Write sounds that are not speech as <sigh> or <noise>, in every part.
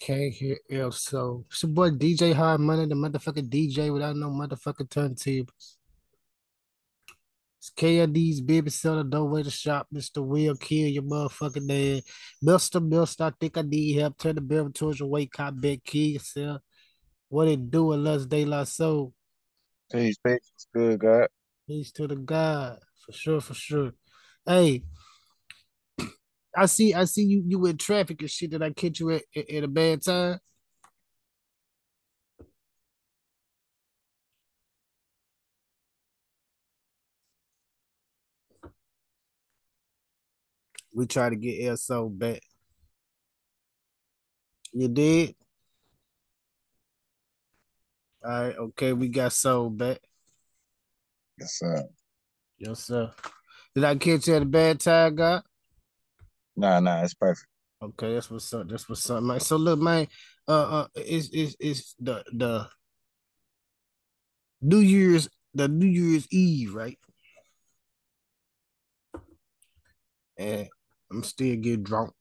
Can't hear El So. It's your boy DJ Hard Money, the motherfucking DJ without no motherfucking turntables. It's KLD's baby seller, don't wait to shop. Mr. Will kill your motherfucking dad. Mr. Mister, I think I need help. Turn the bill towards your way, cop back, kill yourself. What it do unless they la so. Peace, peace. Good, God. Peace to the God. For sure, for sure. Hey, I see I see you you in traffic and shit. Did I catch you at, at, a bad time? We try to get El So back. You did? All right, okay, we got Soul back. Yes, sir. Yes, sir. Did I catch you at a bad time, God? Nah, nah, it's perfect. Okay, that's what's up. That's what's up, man. So look, man, uh uh is is it's the the New Year's the New Year's Eve, right? And I'm still getting drunk.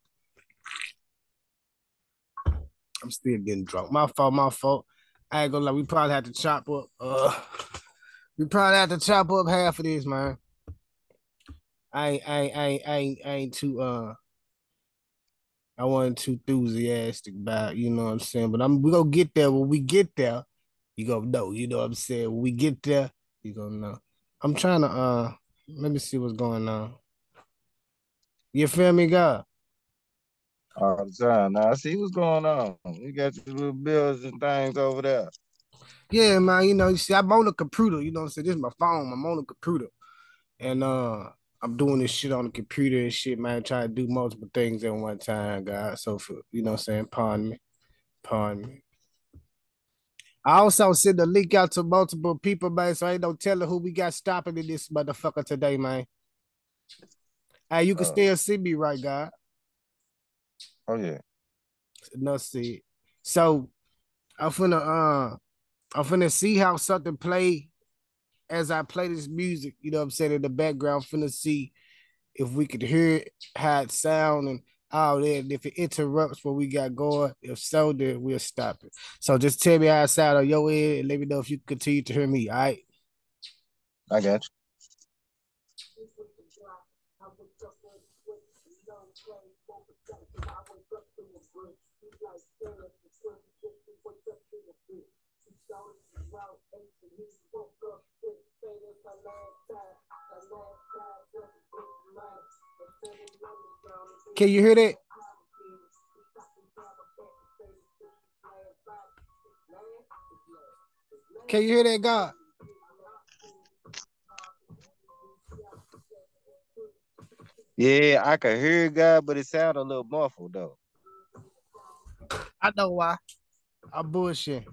I'm still getting drunk. My fault, my fault. I ain't gonna lie, we probably have to chop up uh we probably have to chop up half of this, man. I I I I I ain't too uh I wasn't too enthusiastic about, you know what I'm saying? But I'm we gonna get there. When we get there, you gonna know, you know what I'm saying? When we get there, you gonna know. I'm trying to uh let me see what's going on. You feel me, God? All the time. Now, I see what's going on. You got your little bills and things over there. Yeah, man. You know, you see, I'm on a computer. You know what I'm saying? This is my phone. I'm on a computer, and uh, I'm doing this shit on the computer and shit, man. Trying to do multiple things at one time, God. So for you know, what I'm saying, pardon me, pardon me. I also send a link out to multiple people, man. So I ain't no telling who we got stopping in this motherfucker today, man. Hey, you can Oh. still see me, right, God? Oh, yeah. No, see. So I'm finna uh I'm finna see how something play as I play this music, you know what I'm saying, in the background, finna see if we could hear it, how it sound and all that. And if it interrupts what we got going, if so, then we'll stop it. So just tell me how it sound on your end and let me know if you continue to hear me. All right. I got you. Can you hear that? Can you hear that, God? Yeah, I can hear God, but it sounded a little muffled, though. I know why. I'm bullshit.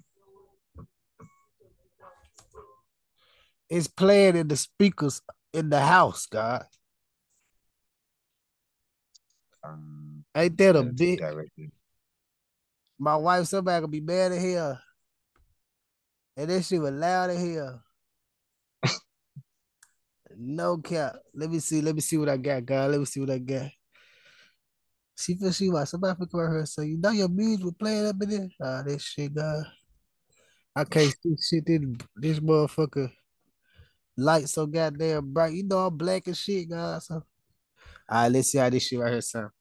It's playing in the speakers in the house, God. Um, Ain't that a yeah, bit? directly. My wife, somebody gonna be mad at here. And that shit was loud at here. <laughs> no cap. Let me see. Let me see what I got, God. Let me see what I got. She feel she why somebody pick up her so you know your music was playing up in there. Ah, this shit, God. I can't see shit. This, this motherfucker light so goddamn bright. You know I'm black and shit, God. So, all right, let's see how this shit right here sound.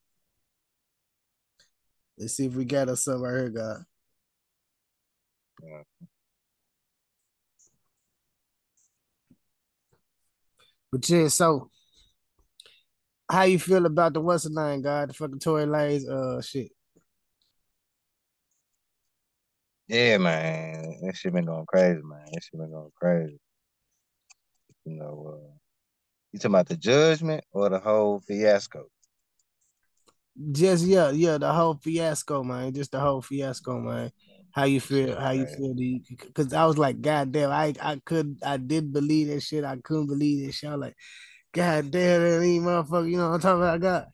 Let's see if we got us something right here, God. Yeah. But yeah, so how you feel about the what's the name, God? The fucking Tory Lanez uh shit. Yeah, man. That shit been going crazy, man. That shit been going crazy. You know, uh, you talking about the judgment or the whole fiasco? Just yeah, yeah, the whole fiasco, man. Just the whole fiasco, man. How you feel? How you feel? Because I was like, God damn, I I couldn't, I didn't believe that shit. I couldn't believe this shit. I was like, God damn, that ain't motherfucker. You know what I'm talking about? God.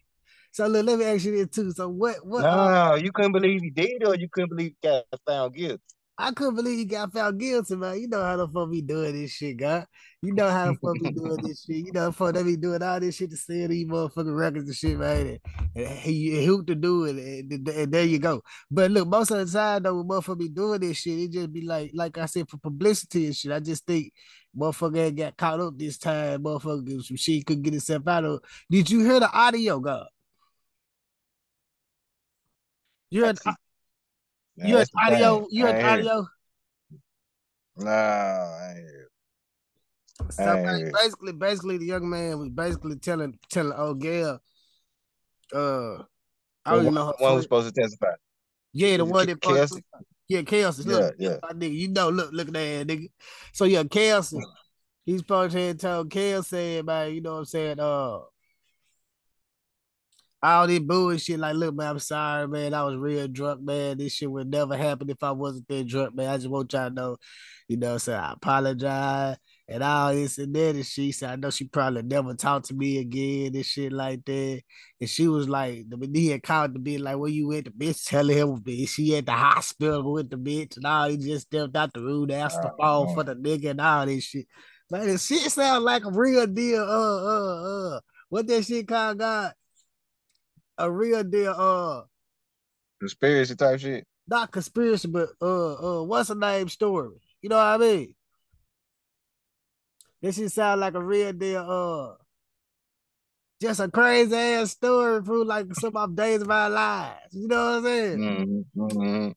So look, let me ask you this too. So what? What? Uh, you couldn't believe he did, or you couldn't believe he got found guilty. I couldn't believe he got found guilty, man. You know how the fuck be doing this shit, God. You know how the fuck be doing this shit. You know the fuck they be doing all this shit to sell these motherfucking records and shit, man. And, and he hooped to do it, and, and, there you go. But look, most of the time though, when motherfucker be doing this shit, it just be like, like I said, for publicity and shit. I just think motherfucker got caught up this time. Motherfucker, some shit could get himself out of. Did you hear the audio, God? You heard, you heard audio. You heard audio. No, I ain't So basically, basically, the young man was basically telling telling old girl, uh, I don't even know her one was supposed to testify. Yeah, the one that Kelsey. Yeah, Kelsey. Look, yeah, yeah. nigga, you know, look, look at that nigga. So yeah, Kelsey. <sighs> He's supposed to have told Kelsey about, you know what I'm saying, uh, all this bullshit. Like, look, man, I'm sorry, man. I was real drunk, man. This shit would never happen if I wasn't that drunk, man. I just want y'all to know, you know, so I apologize and all this and that. And she said, I know she probably never talked to me again and shit like that. And she was like, the he had called the bitch, like, where you at? The bitch telling him, bitch, she at the hospital with the bitch. And all he just stepped out the room, asked to fall for the nigga and all this shit. Man, this shit sound like a real deal. Uh, uh, uh. What that shit called, God? A real deal uh conspiracy type shit. Not conspiracy, but uh uh what's the name story? You know what I mean? This shit sound like a real deal uh just a crazy ass story through like some of days of our lives. You know what I'm saying? Mm-hmm. mm-hmm.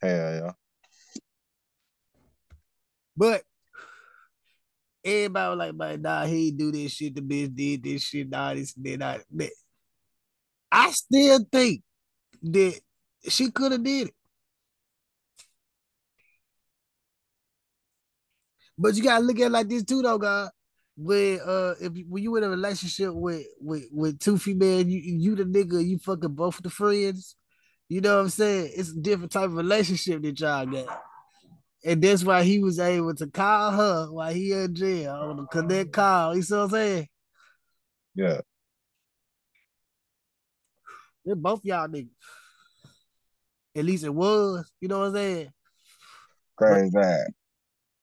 Hell yeah. But everybody was like, man, nah, he do this shit, the bitch did this shit, nah, this, that, that. I still think that she could have did it. But you gotta look at it like this too, though, God. When uh, if when you in a relationship with with with two females, you you the nigga, you fucking both the friends. You know what I'm saying? It's a different type of relationship that y'all got. And that's why he was able to call her while he in jail on the connect call. You see what I'm saying? Yeah. They're both y'all niggas. At least it was. You know what I'm saying? Crazy bad.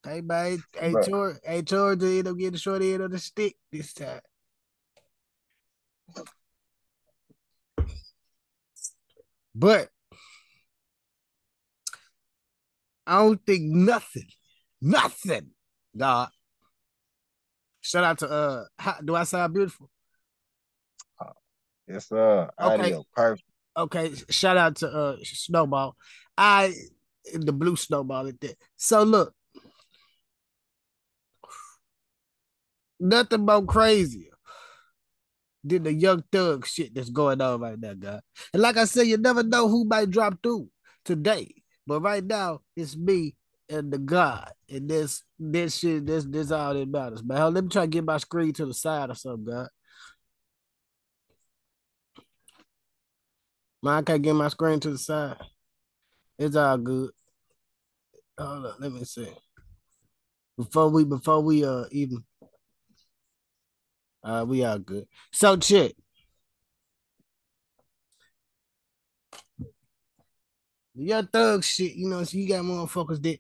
Hey man, hey George, hey George end up getting the short end of the stick this time. But I don't think nothing, nothing, God. Shout out to uh how, do I sound beautiful? Yes, sir. Okay. Perfect. Okay. Shout out to uh Snowball. I the blue snowball at that. So look. Nothing more crazier than the young thug shit that's going on right now, guy. And like I said, you never know who might drop through today. But right now, it's me and the God. And this this shit, this this all that matters, man. Let me try to get my screen to the side or something, God. I can't get my screen to the side. It's all good. Hold on, let me see. Before we before we uh even uh we are good. So check. Your thug shit, you know, so you got motherfuckers that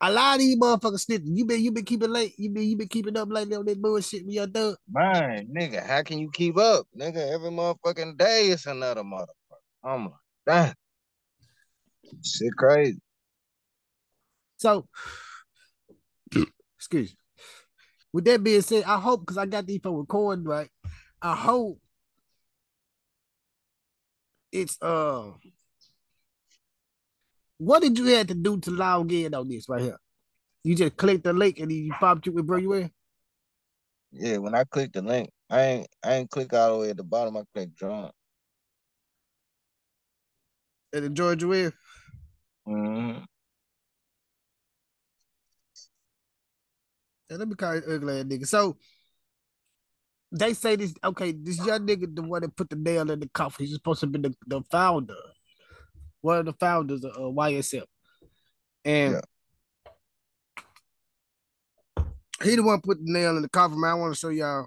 a lot of these motherfuckers snitching. You been you been keeping late. You been you been keeping up like on that bullshit with your thug. Man, nigga, how can you keep up, nigga? Every motherfucking day is another motherfucker. Oh my god, shit crazy. So, excuse. Me. With that being said, I hope because I got these for recording right. I hope it's uh what did you have to do to log in on this right here? You just click the link and you popped you with bring you in? Yeah, when I click the link, I ain't I ain't click all the way at the bottom, I click join. And the Georgia with? Mm-hmm. And let me call you ugly nigga. So they say this okay, this young nigga the one that put the nail in the coffin. He's supposed to be the, the founder one of the founders of uh, YSL, and yeah. he the one put the nail in the coffin. Man, I want to show y'all.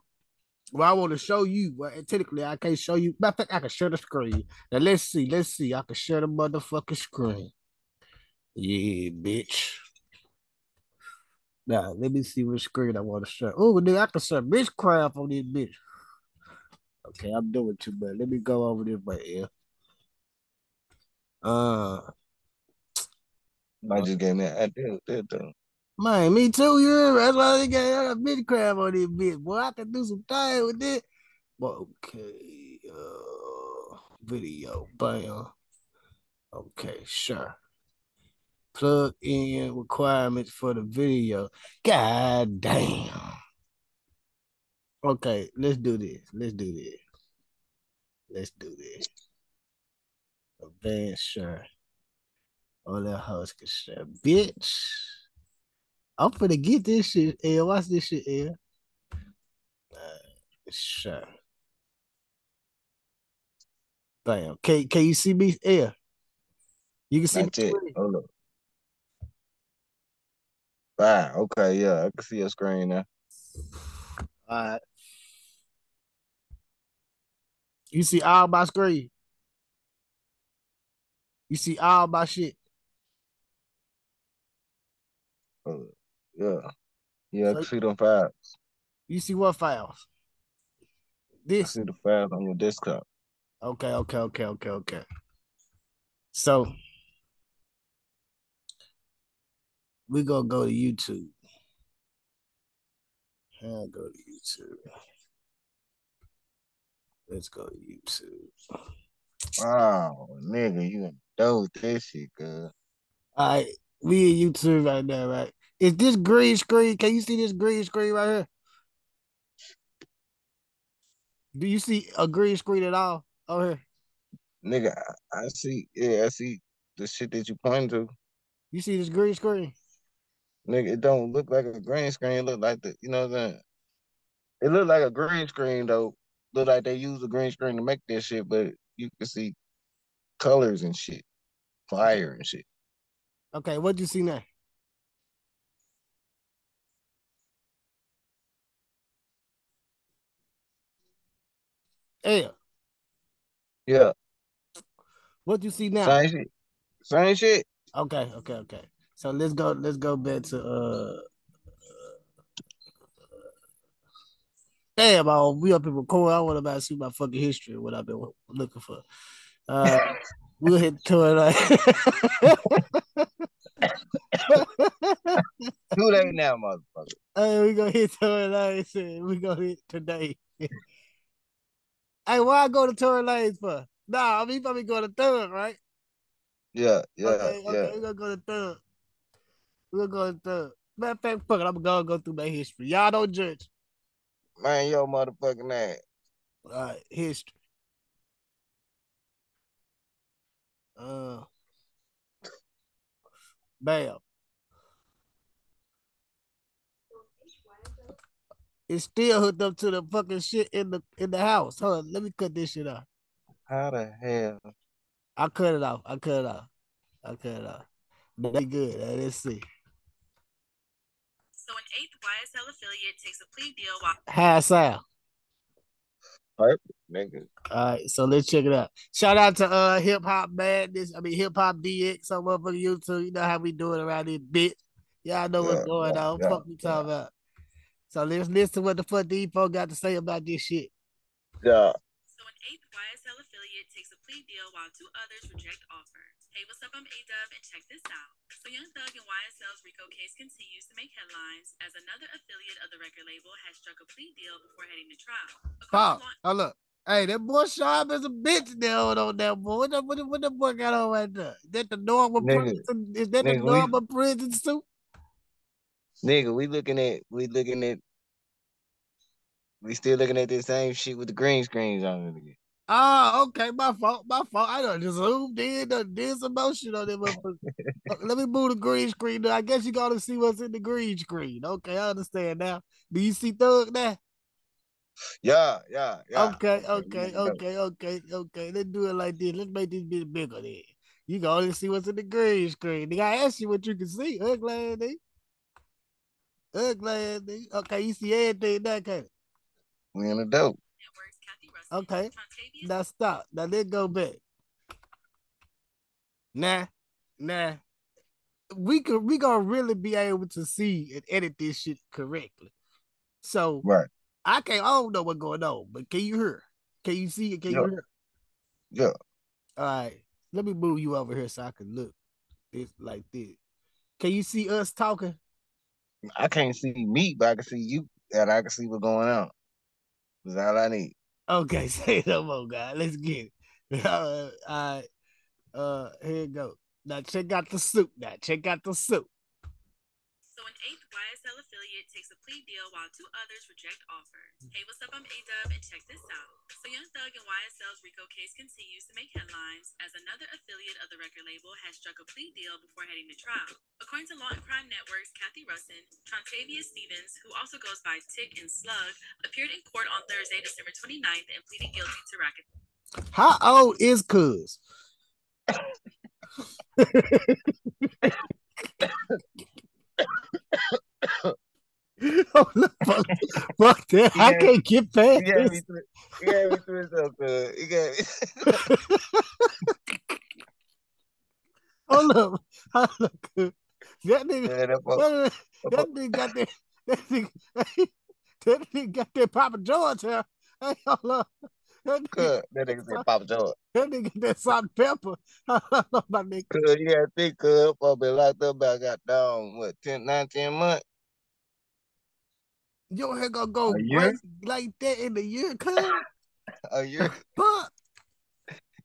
Well, I want to show you. Well, technically, I can't show you. Matter of fact, I can share the screen. Now let's see. Let's see. I can share the motherfucking screen. Yeah, bitch. Now, let me see which screen I want to show. Oh, nigga, I can show bitchcraft on this bitch. Okay, I'm doing too much. Let me go over this way here. Uh, I just gave me an idea with that though. Man, me too. You? That's why they got, I got crab on this bitch. Boy, I can do some things with it. Okay, uh, video, bam. Okay, sure. Plug in requirements for the video. God damn. Okay, let's do this. Let's do this. Let's do this. Advanced sure. All that house can share. Bitch. I'm finna get this shit, L. Watch this shit, L. Uh, sure. Bam. Can, can you see me, L? You can see Not me. yet. Hold up. Ah, okay, yeah, I can see your screen now. All right. You see all my screen. You see all my shit. Hold up. Yeah. Yeah, I So- can see them files. You see what files? I This. see the files on your desktop. Okay, okay, okay, okay, okay. So we're gonna go to YouTube. I'll go to YouTube. Let's go to YouTube. Wow, nigga, you dope with that shit, girl. All right, we in YouTube right now, right? Is this green screen? Can you see this green screen right here? Do you see a green screen at all over here? Nigga, I, I see, yeah, I see the shit that you pointing to. You see this green screen? Nigga, it don't look like a green screen. It look like the, you know what I'm saying? It look like a green screen though. Look like they use a green screen to make that shit, but you can see colors and shit, fire and shit. Okay, what do you see now? Yeah, Yeah, what you see now? same shit, same shit. Okay, okay, okay. So let's go. Let's go back to uh. Damn, I, we up in record. I want to about see my fucking history what I've been looking for. Uh, <laughs> we'll hit tour like. Too late now, motherfucker. <laughs> hey, we gonna hit lanes. We gonna hit today. <laughs> hey, why I go to tour lanes for? Nah, I mean, probably go to third, right? Yeah, yeah, okay, yeah. we're gonna go to third. We're gonna go to third. Matter of fact, fuck it, I'm gonna go through my history. Y'all don't judge. Man, yo, motherfucking ass. All right, history. Uh, bam. It's still hooked up to the fucking shit in the in the house. Hold on, let me cut this shit off. How the hell? I cut it off. I cut it off. I cut it off. They good. Uh, Let's see. So an eighth YSL affiliate takes a plea deal while High sound. Nigga. All right, so let's check it out. Shout out to uh Hip Hop Madness. I mean Hip Hop DX on motherfucking YouTube. You know how we do it around this bitch. Y'all know what's going yeah, on. yeah, fuck we talking about. So let's listen to what the fuck these folks got to say about this shit. Yeah. so an eighth YSL affiliate takes a plea deal while two others reject offer. Hey, what's up? I'm A-Dub and check this out. So Young Thug and YSL's RICO case continues to make headlines as another affiliate of the record label has struck a plea deal before heading to trial. Pause. According to law- Oh look. Hey, that boy Sharp is a bitch there on that boy. What the, what the, what the boy got on right there? Is that the normal Nigga. prison? Is that the Nigga, we- normal prison suit? Nigga, we looking at we looking at we still looking at the same shit with the green screens on it again. Ah, okay, my fault, my fault. I done just zoomed in, done did some motion on. Uh, Let me move the green screen. I guess you gotta see what's in the green screen. Okay, I understand now. Do you see Thug now? Yeah, yeah, yeah. okay, okay, okay, okay, okay. Let's do it like this. Let's make this bit bigger then. You can only see what's in the green screen. Nigga, I asked you what you can see. Ugly. Ugly ass nigga. Okay, you see everything that can We in the dope. Network's Kathy Russell, Okay. Now stop. Now let's go back. Nah, nah. we could we gonna really be able to see and edit this shit correctly. So Right. I can't. I don't know what's going on, but can you hear? Can you see it? Can Yeah. you hear? Yeah. All right, let me move you over here so I can look this like this. Can you see us talking? I can't see me, but I can see you, and I can see what's going on. That's all I need. Okay, <laughs> say no more, guys. Let's get it. <laughs> Uh, all right. Uh, here you go. Now check out the soup. Now check out the soup. So an eighth YSL affiliate takes a plea deal while two others reject offer. Hey, what's up? I'm A-Dub, and check this out. So Young Thug and YSL's RICO case continues to make headlines as another affiliate of the record label has struck a plea deal before heading to trial. According to Law and Crime Network's Kathy Russin, Trontavia Stevens, who also goes by Tick and Slug, appeared in court on Thursday, December 29th, and pleaded guilty to racketeering. How old is Cuz? oh, look, fuck, fuck that. I can't get past He got me this. through. He got me through his up, cuz. He got me. Hold up. Hold up. That nigga, Yeah, that fuck- that, that nigga got that, that nigga, <laughs> that nigga got that Papa George here. Hey, hold up. That nigga, cuz. That nigga said Papa George. that nigga got that salt and pepper. <laughs> Hold up, my nigga. Cuz you gotta think, cuz. I've been locked up about got down, what, 10, 9, 10 months? Your hair gonna go crazy like that in a year, cuz. <laughs> A year. Fuck.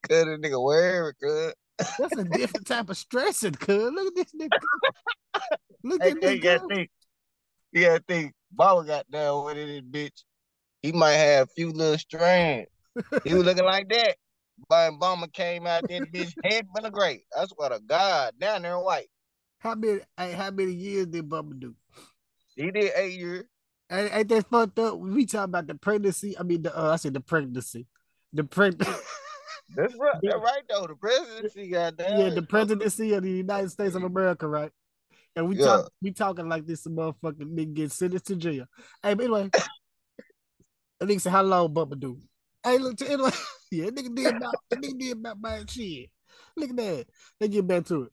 Cuz that nigga wear it, cuz. That's a different type of stressing, cuz. Look at this nigga. Look at hey, this you gotta think. You gotta think. Baba got down with it, bitch. He might have a few little strands. He was looking like that. But Obama came out, that bitch head been a great. That's what a God, down there in white. How many how many years did Bubba do? He did eight years. Ain't, ain't that fucked up? We talking about the pregnancy. I mean the uh, I said the pregnancy. The pregnancy. <laughs> That's right. That's right though. The presidency got down. yeah, the presidency of the United States of America, right? And we Yeah. talk we talking like this a motherfucking nigga get sentenced to jail. Hey, but anyway. <coughs> I think said how long Bubba do? Hey, look to anyway. <laughs> Yeah, that nigga did about that nigga did about my shit. Look at that. Let's get back to it.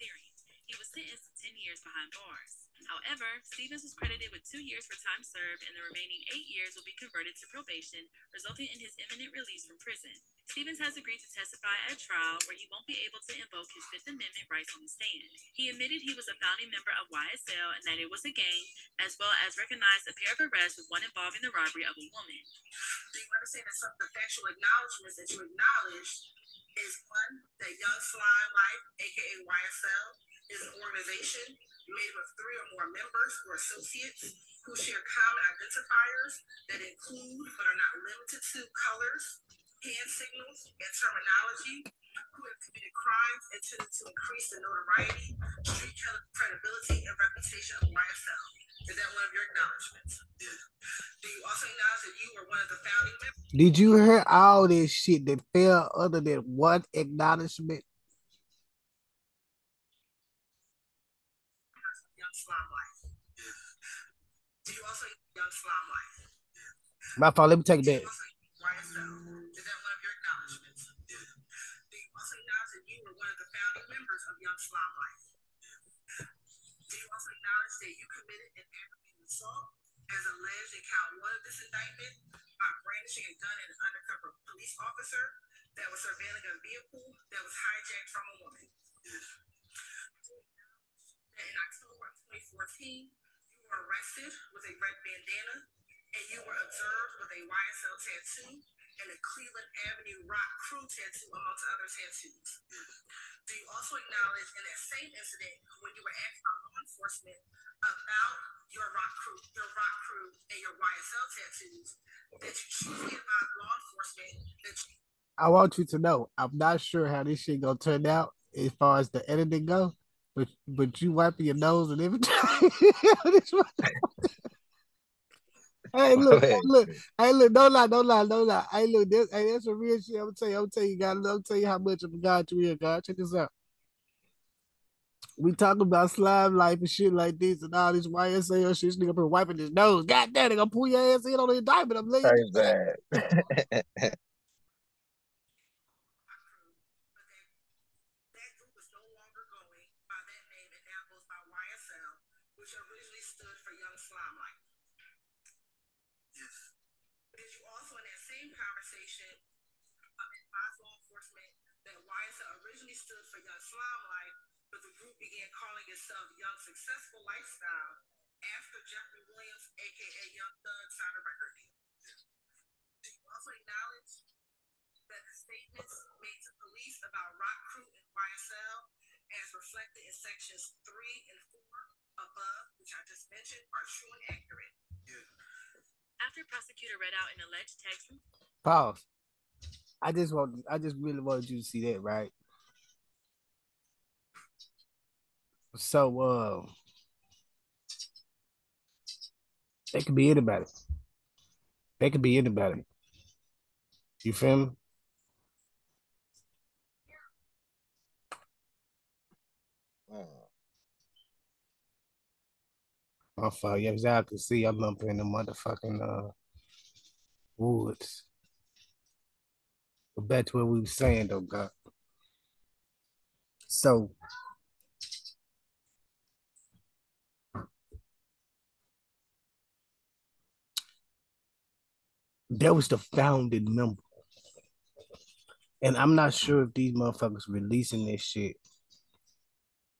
hearing. He was sentenced to 10 years behind bars. However, Stevens was credited with two years for time served, and the remaining eight years will be converted to probation, resulting in his imminent release from prison. Stevens has agreed to testify at trial where he won't be able to invoke his Fifth Amendment rights on the stand. He admitted he was a founding member of YSL and that it was a gang, as well as recognized a pair of arrests with one involving the robbery of a woman. Do you understand that some of the factual acknowledgments that you acknowledge is one, that Young Slime Life, aka YSL, is an organization made of three or more members or associates who share common identifiers that include but are not limited to colors, hand signals, and terminology, who have committed crimes intended to increase the notoriety, street credibility, and reputation of YSL. Is that one of your acknowledgments? Do you also acknowledge that you were one of the founding members Did you hear all this shit that fell other than one acknowledgement? of Young Slime Life? Do you also Young Slime Life? My fault. Let me take it Do back. you also YSL? Is that one of your acknowledgments? Do you also acknowledge that you were one of the founding members of Young Slime Life? Do you also acknowledge that you were one of the founding members of Young Slime Life? Do you also acknowledge that you committed an aggravated assault as alleged in count one of this indictment by brandishing a gun at an undercover police officer that was surveilling a vehicle that was hijacked from a woman? in October of 2014, you were arrested with a red bandana and you were observed with a YSL tattoo and a Cleveland Avenue Rock Crew tattoo, amongst other tattoos. Do you also acknowledge in that same incident when you were asked by law enforcement about your rock crew, your rock crew and your YSL tattoos, that you chiefly advised law enforcement that you I want you to know I'm not sure how this shit gonna turn out as far as the editing go, but but you wiping your nose and everything. <laughs> Hey look, hey, look, hey look, don't lie, don't lie, don't lie. Hey look, this, hey, that's some real shit. I'm gonna tell you, I'm gonna tell you, God, I'm gonna tell you how much of a God you are, God. Check this out. We talk about slime life and shit like this and all this YSL shit. This nigga been wiping his nose. God damn, they gonna pull your ass in on the indictment. I'm laying. <laughs> Praise that. crew, but that that group was no longer going by that conversation um, advised law enforcement that YSL originally stood for Young Slime Life, but the group began calling itself Young Successful Lifestyle after Jeffery Williams, aka Young Thug, signed a record deal. Do you also acknowledge that the statements made to police about Rock Crew and YSL, as reflected in sections three and four above, which I just mentioned, are true and accurate? After prosecutor read out an alleged text from Pause. I just want I just really wanted you to see that, right? So uh they could be anybody. They could be anybody. You feel me? Mm. My fault. Yeah, y'all can see, I'm up in the motherfucking uh woods. But back to what we were saying though, God. So that was the founding member. And I'm not sure if these motherfuckers releasing this shit.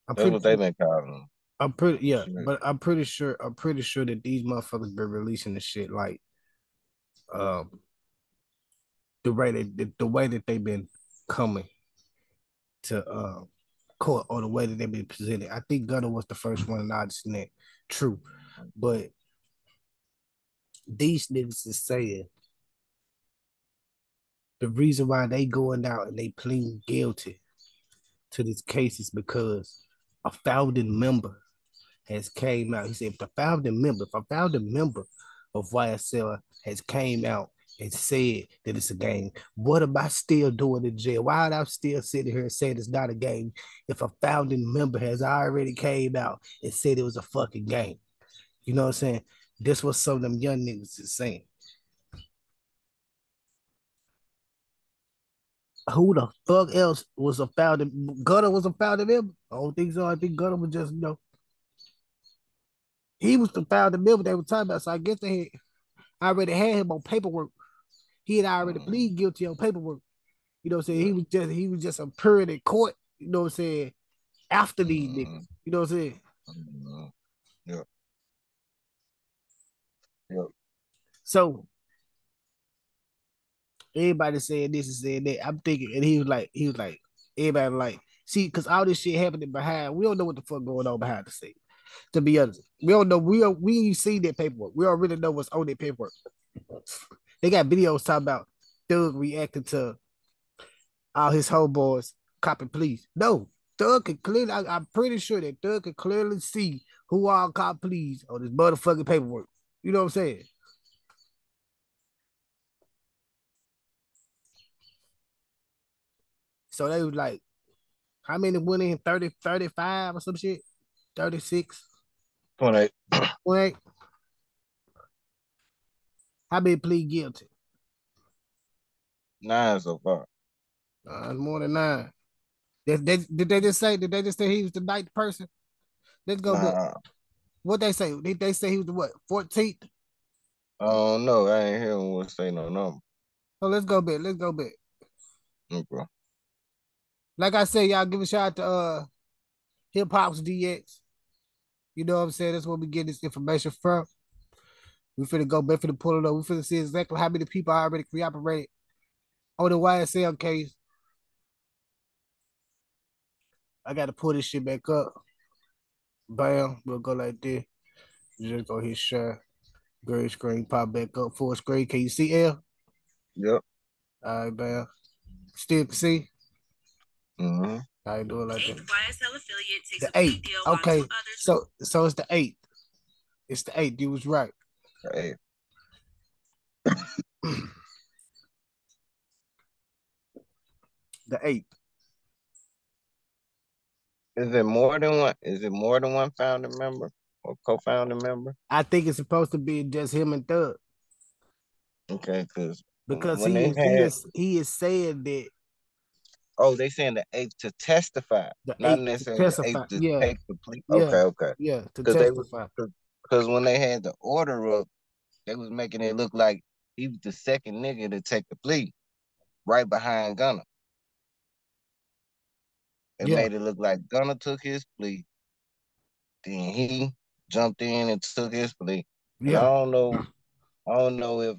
I'm That's what they been calling them. I'm pretty yeah, Sure. but I'm pretty sure I'm pretty sure that these motherfuckers been releasing the shit like um the way that the, the way that they've been coming to uh court or the way that they've been presented. I think Gunna was the first one and I just true. But these niggas is saying the reason why they going out and they pleading guilty to this case is because a founding member has came out. He said, if the founding member, if a founding member of YSL has came out and said that it's a game, what am I still doing in jail? Why am I still sitting here and saying it's not a game if a founding member has already came out and said it was a fucking game? You know what I'm saying? This was some of them young niggas is saying. Who the fuck else was a founding? Gunna was a founding member. I don't think so. I think Gunna was just, you know, he was the founding member they were talking about. So I guess they had I already had him on paperwork. He had already Mhm. pleaded guilty on paperwork. You know what I'm saying? He was just he was just appearing in court, you know what I'm saying, after these Mhm. niggas. You know what I'm saying? Mhm. Yep. Yep. So everybody saying this and saying that. I'm thinking, and he was like, he was like, everybody like, see, because all this shit happening behind, we don't know what the fuck going on behind the scene. To be honest, we don't know. We don't, we ain't seen that paperwork. We don't really know what's on that paperwork. They got videos talking about Thug reacting to all his homeboys copping pleas. No, Thug can clearly. I, I'm pretty sure that Thug can clearly see who all cop pleas on this motherfucking paperwork. You know what I'm saying? So they was like, how many went in 30, 35 or some shit? 36, 28. 28? <coughs> How many plead guilty? Nine so far. Nine, more than nine. They, they, did they just say, did they just say he was the ninth person? Let's go back. Nah, What they say? Did they say he was the what? 14th? I don't know. I ain't hearing what say no number. So let's go back. Let's go back. Okay. Like I said, y'all give a shout out to uh Hip Hop's DX. You know what I'm saying? That's where we get this information from. We finna go back finna pull it up. We finna see exactly how many people already cooperated on the YSL case. I gotta pull this shit back up. Bam, we'll go like this. Just go hit share. Green screen pop back up. Full screen. Can you see L? Yep. All right, bam. Still can see. Mm-hmm. I do it like eighth that. YSL affiliate takes The a plea eighth. deal Okay. So so it's the eighth. It's the eighth. You was right. Hey, <clears throat> The eighth. is it more than one? Is it more than one founding member or co-founding member? I think it's supposed to be just him and Thug Okay, because because he they he had is he is saying that oh, they saying the eighth to testify, The not necessarily the eighth to yeah. take the plea. Yeah. Okay, okay. yeah to 'Cause they was- testify. Because when they had the order up, they was making it look like he was the second nigga to take the plea, right behind Gunna. It Yeah. made it look like Gunna took his plea. Then he jumped in and took his plea. And I don't know. I don't know if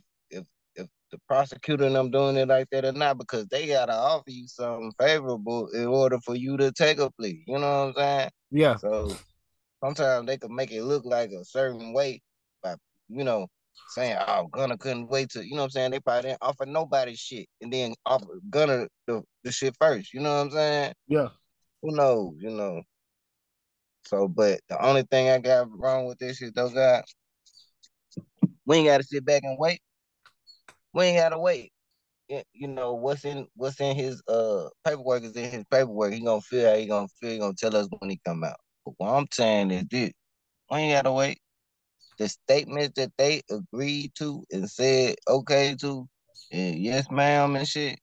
the prosecutor and them doing it like that or not because they gotta offer you something favorable in order for you to take a plea. You know what I'm saying? yeah, So sometimes they could make it look like a certain way by you know saying, "Oh, Gunna couldn't wait to," you know what I'm saying? They probably didn't offer nobody shit and then offer Gunna the, the shit first. You know what I'm saying? yeah. Who knows? You know. So, but the only thing I got wrong with this is though, guys, we ain't got to sit back and wait. We ain't got to wait. You know what's in what's in his uh paperwork is in his paperwork. He gonna feel how he gonna feel. He gonna tell us when he come out. But what I'm saying is this: we ain't gotta wait. The statements that they agreed to and said okay to, and yes, ma'am, and shit.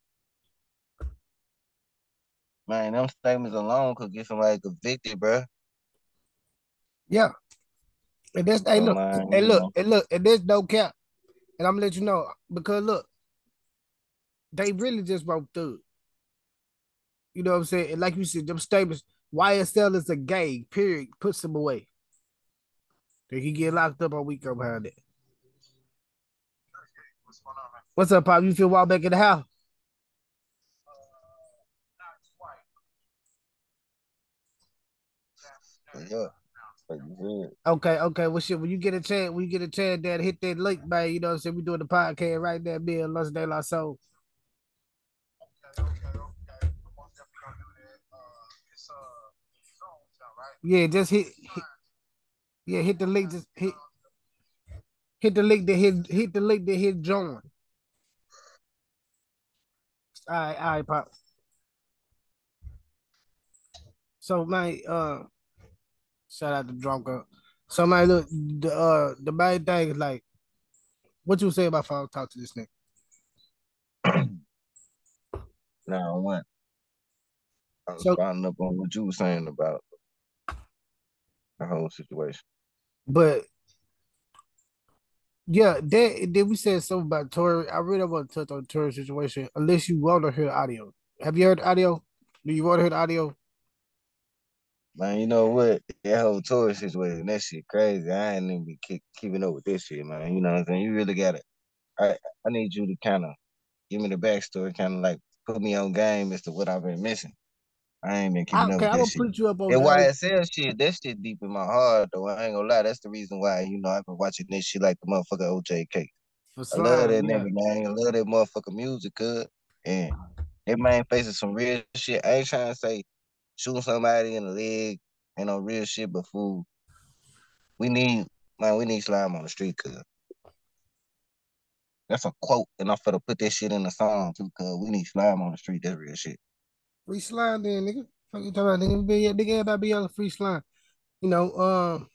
Man, them statements alone could get somebody convicted, bro. Yeah. And this hey look, man, hey look, and look, and this no cap. And I'm gonna let you know because look, they really just broke through. You know what I'm saying? And like you said, them statements, YSL is a gang, period. Puts him away. They can get locked up a week behind it. What's up, Pop? You feel wild back in the house? But yeah, like you said. Okay, okay. Well, shit. When you get a chance, when you get a chance, Dad, hit that link, man. You know what I'm saying? We doing the podcast right there, and Los De La Soul. Yeah, just hit, hit yeah, hit the link. Just hit, hit the link that hit, hit the link that hit join. All right, all right, pop. So, man, uh, shout out to Drunker. So, man, look, the uh, the main thing is like, what you say about if I talk to this nigga? <clears throat> Now what? I was So- following up on what you were saying about the whole situation. But yeah, that then we said something about Tory. I really don't want to touch on Tory situation unless you want to hear audio. Have you heard audio? Do you want to hear the audio? Man, you know what? That whole tour situation, that shit crazy. I ain't even be keep, keeping up with this shit, man. You know what I'm saying? You really gotta. I I need you to kind of give me the backstory, kind of like put me on game as to what I've been missing. I ain't been keeping Okay, up I'm with gonna that shit. put you up on That the YSL shit, that shit deep in my heart though. I ain't gonna lie. That's the reason why, you know, I've been watching this shit like the motherfucker OJK. for I love that nigga, man. I love that motherfucker music, cuz. And that man facing some real shit. I ain't trying to say shooting somebody in the leg ain't no real shit, but fool, we need, man, we need slime on the street, cuz. That's a quote, and I'm finna put that shit in the song too, cuz we need slime on the street. That's real shit. Free slime then, nigga. Fuck you talking about, nigga? Be, nigga, everybody be on the free slime. You know, um,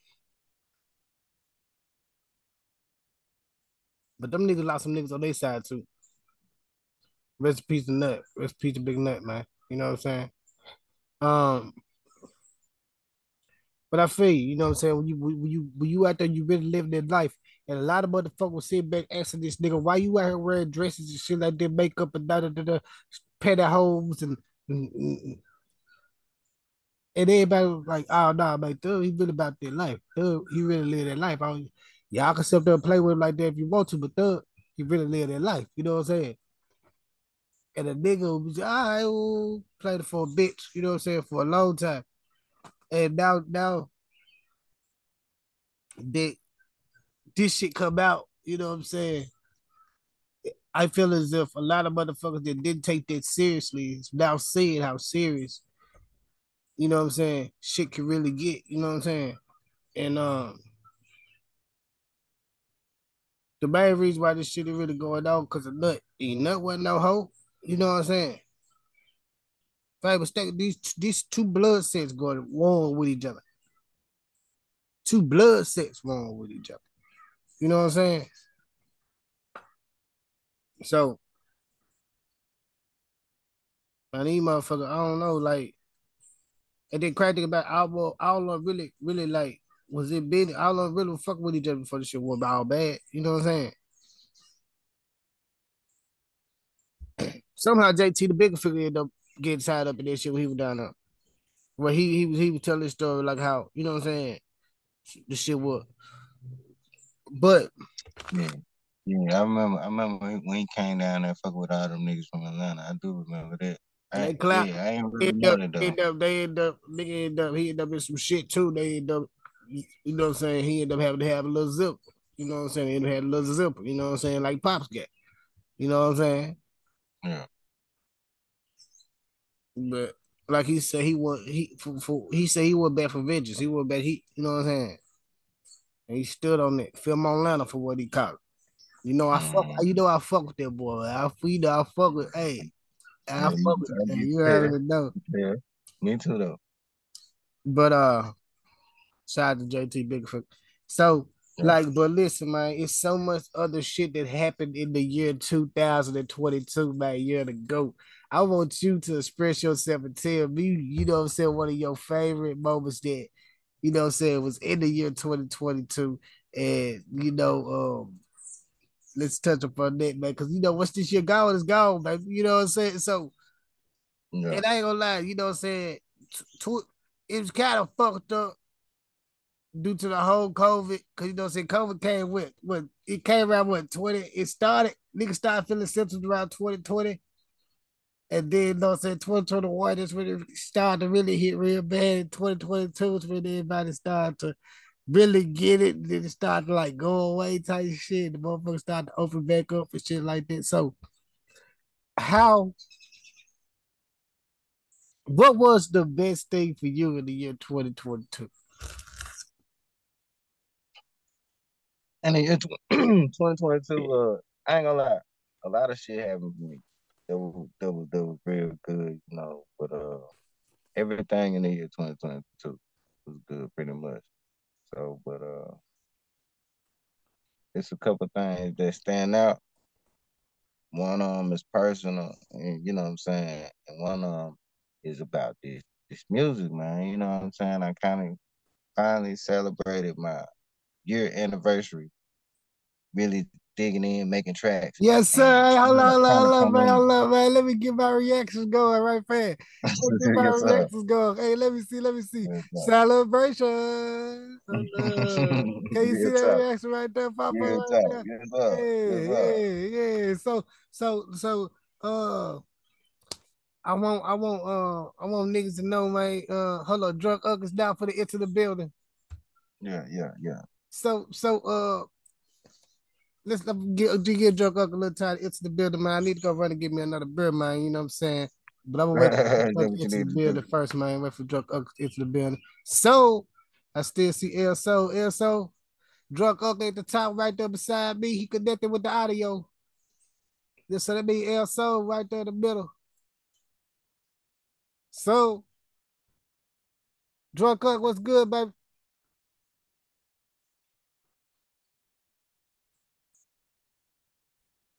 but them niggas lost some niggas on their side too. Rest in peace to Nut. Rest in peace to Big Nut, man. You know what I'm saying? Um, but I feel you, you know what I'm saying? When you when you when you out there, you really living that life. And a lot of motherfuckers sit back asking this nigga, why you out here wearing dresses and shit like that, makeup and da da da da, petty homes and, and, and and everybody was like, oh no, man, dude, he really about that life. Dude, he really live that life. I don't, y'all can sit there and play with him like that if you want to, but dude, he really live that life. You know what I'm saying? And a nigga all right, well, played it for a bitch, you know what I'm saying, for a long time. And now, now, that this shit come out, you know what I'm saying? I feel as if a lot of motherfuckers that didn't take that seriously is now seeing how serious, you know what I'm saying, shit can really get, you know what I'm saying? And um the main reason why this shit is really going on because of nut. And nut wasn't no hoe. You know what I'm saying? If I mistake, these these two blood sets going wrong with each other. Two blood sets wrong with each other. You know what I'm saying? So, I need motherfucker, I don't know, like, and then crazy about all all of really, really like, was it big? All of really fuck with each other before the shit went all bad. You know what I'm saying? Somehow JT the Bigga Figga ended up getting tied up in that shit when he was down there. Where he he was he was telling his story like how, you know what I'm saying? The shit was. But Yeah. Yeah, I remember. I remember when he- came down there fucking with all them niggas from Atlanta. I do remember that. I, They clap- yeah, I ain't really end up, though. end up, they end up, nigga end up, he end up in some shit too. They end up, you know what I'm saying? He ended up having to have a little zip. You know what I'm saying? He had a little zipper. You know what I'm saying? Like Pops got. You know what I'm saying? Yeah. But like he said, he was he for, for he said he was back for vengeance. He was back. He, you know what I'm saying? And he stood on it. Film on Atlanta for what he called. it. You know I fuck. Mhm. You know I fuck with that boy. I you know I fuck with. Hey, I Yeah, fuck with. I Hey, get you that. already know. Yeah, me too though. But uh, shout out to JT Bigfoot. So. Like, but listen, man, it's so much other shit that happened in the year 2022, man, year to go. I want you to express yourself and tell me, you know what I'm saying, one of your favorite moments that, you know what I'm saying, was in the year 2022. And, you know, um, let's touch upon that, man, because, you know, once this year gone, it's gone, man. You know what I'm saying? So, Yeah. and I ain't gonna lie, you know what I'm saying? Tw- it was kind of fucked up due to the whole COVID, because you know saying? COVID came with what it came around what 20. It started, niggas started feeling symptoms around 2020. And then you know saying 2021 is when it started to really hit real bad. In 2022 is when everybody started to really get it. Then it started to like go away type shit. The motherfuckers started to open back up and shit like that. So how what was the best thing for you in the year 2022? And in year <clears throat> 2022, uh, I ain't gonna lie, a lot of shit happened to me. That was that was that was real good, you know. But uh, everything in the year 2022 was good, pretty much. So, but uh, it's a couple things that stand out. One of them is personal, and you know what I'm saying, and one of them is about this this music, man. You know what I'm saying? I kind of finally celebrated my year anniversary, really digging in, making tracks. Yes, sir. Hold on, hold on, man. Hold on, man. Let me get my reactions going right there. Let me get <laughs> my Yes, reactions going. Hey, let me see, let me see. Yes. Celebration. <laughs> Can you see that sir. reaction right there, Papa? Yes, Right there? Yes, sir. Yeah, Yes, yeah, yeah. So, so, so, uh, I want, I want, uh, I want niggas to know, man. Uh, hold on, drunk uncles down for the into the building. Yeah, yeah, yeah. So, so, uh, let's get drunk uncle a little time into the building, man. I need to go run and get me another beer, man. You know what I'm saying? But I'm gonna wait for That's you into the building first, man. Wait for drunk uncle into the building. So, I still see El So, El So, drunk uncle at the top right there beside me. He connected with the audio. This so that be El So right there in the middle. So, drunk uncle, what's good, baby?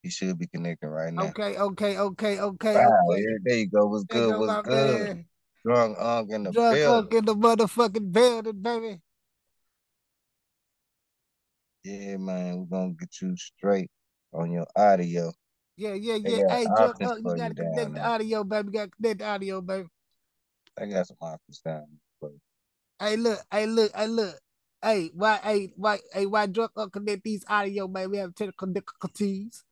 You should be connecting right now. Okay, okay, okay, okay, Wow, okay. yeah, there you go. What's There good? What's good? man. Drunk Unk in the Drunk building. in the motherfucking building, baby. Yeah, man, we're gonna get you straight on your audio. Yeah, yeah, yeah. Hey, drunk uncle, you gotta connect the audio, baby. You gotta connect the audio, baby. I got some options down there. Hey, look, hey, look, hey, look. Hey, why, hey, why, hey, why drunk up connect these audio, man? We have technical difficulties.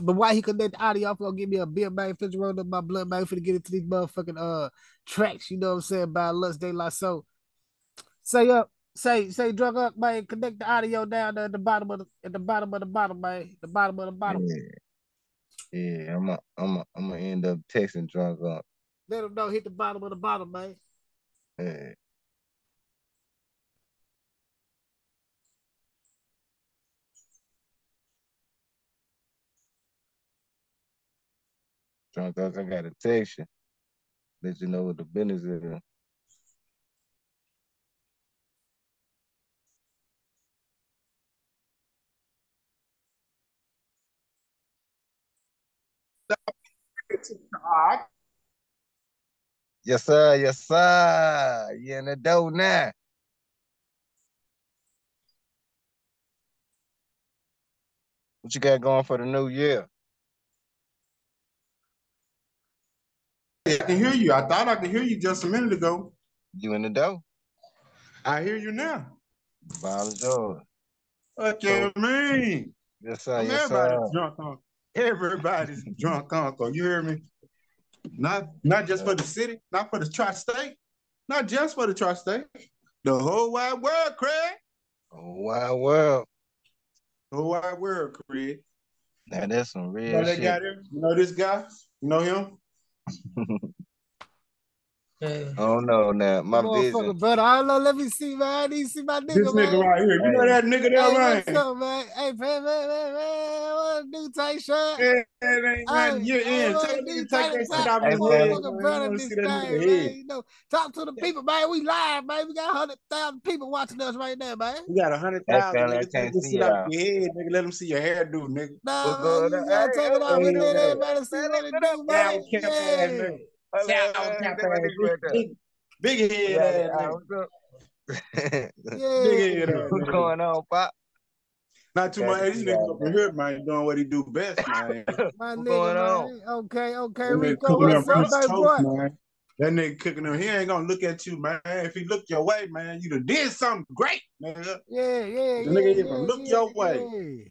But why he connect the audio, I'm gonna give me a beer, man. Finna roll up my blood, man. Finna get into these motherfucking uh tracks, you know what I'm saying, by Lux De La Soul. Say up, say, say drug up, man. Connect the audio down there at the bottom of the at the bottom of the bottom, man. The bottom of the bottom. Yeah, yeah. I'm a, I'm a, I'm gonna end up texting Drunk up. Let them know, hit the bottom of the bottom, man. Yeah. Unk, I got a text you. Let you know what the business is. Yes, sir. Yes, sir. You in the dough now. What you got going for the new year? I can hear you. I thought I could hear you just a minute ago. You in the dough? I hear you now. Ball is yours. What you mean? Yes, sir. Yes, sir. everybody's drunk uncle. Everybody's <laughs> drunk uncle. You hear me? Not not just for the city, not for the tri-state, not just for the tri-state. The whole wide world, Craig. Oh, Wild world. The whole wide world, Craig. Now that's some You real know that shit. guy there? You know this guy? You know him? フフフ。Oh no, now my Motherfucker, vision. brother. I don't know. Let me see, man. I need to see my nigga, This nigga man. right here. You know that nigga Hey, there, what's man? up, man? Hey, man, man, man, man. What a new tight shirt? Yeah, that ain't Hey, nothing. You're hey, in. what Tell a that take tight that shit shirt. out Hey, his man. head. Motherfucker, man. I brother, wanna this see that thing, nigga man. You know, talk to the people, man. We live, man. We got hundred thousand people watching us right now, man. You got a hundred That thousand, fella nigga. Take can't this see shit out y'all. your head, nigga. Let them see your hairdo, nigga. Nah, man, you on? gotta Hey, take it hey, off and let hey. everybody see Man, what look it do, man. Yeah. Nigga. Hello, Down man. cap That my ass nigga right there. big, big head got it. ass nigga. what's up? <laughs> Yeah. Big head What's going on, Pop? Not too much. to Hey, this see over here, man, doing what he do best, man. My <laughs> What's nigga, going on? man. Okay, okay, That nigga Rico, cooking them what's up, toast, boy? man. That nigga cooking them. He ain't gonna look at you, man. If he look your way, man, you done did something great, nigga. Yeah, yeah, The yeah, nigga yeah, even look yeah, your way.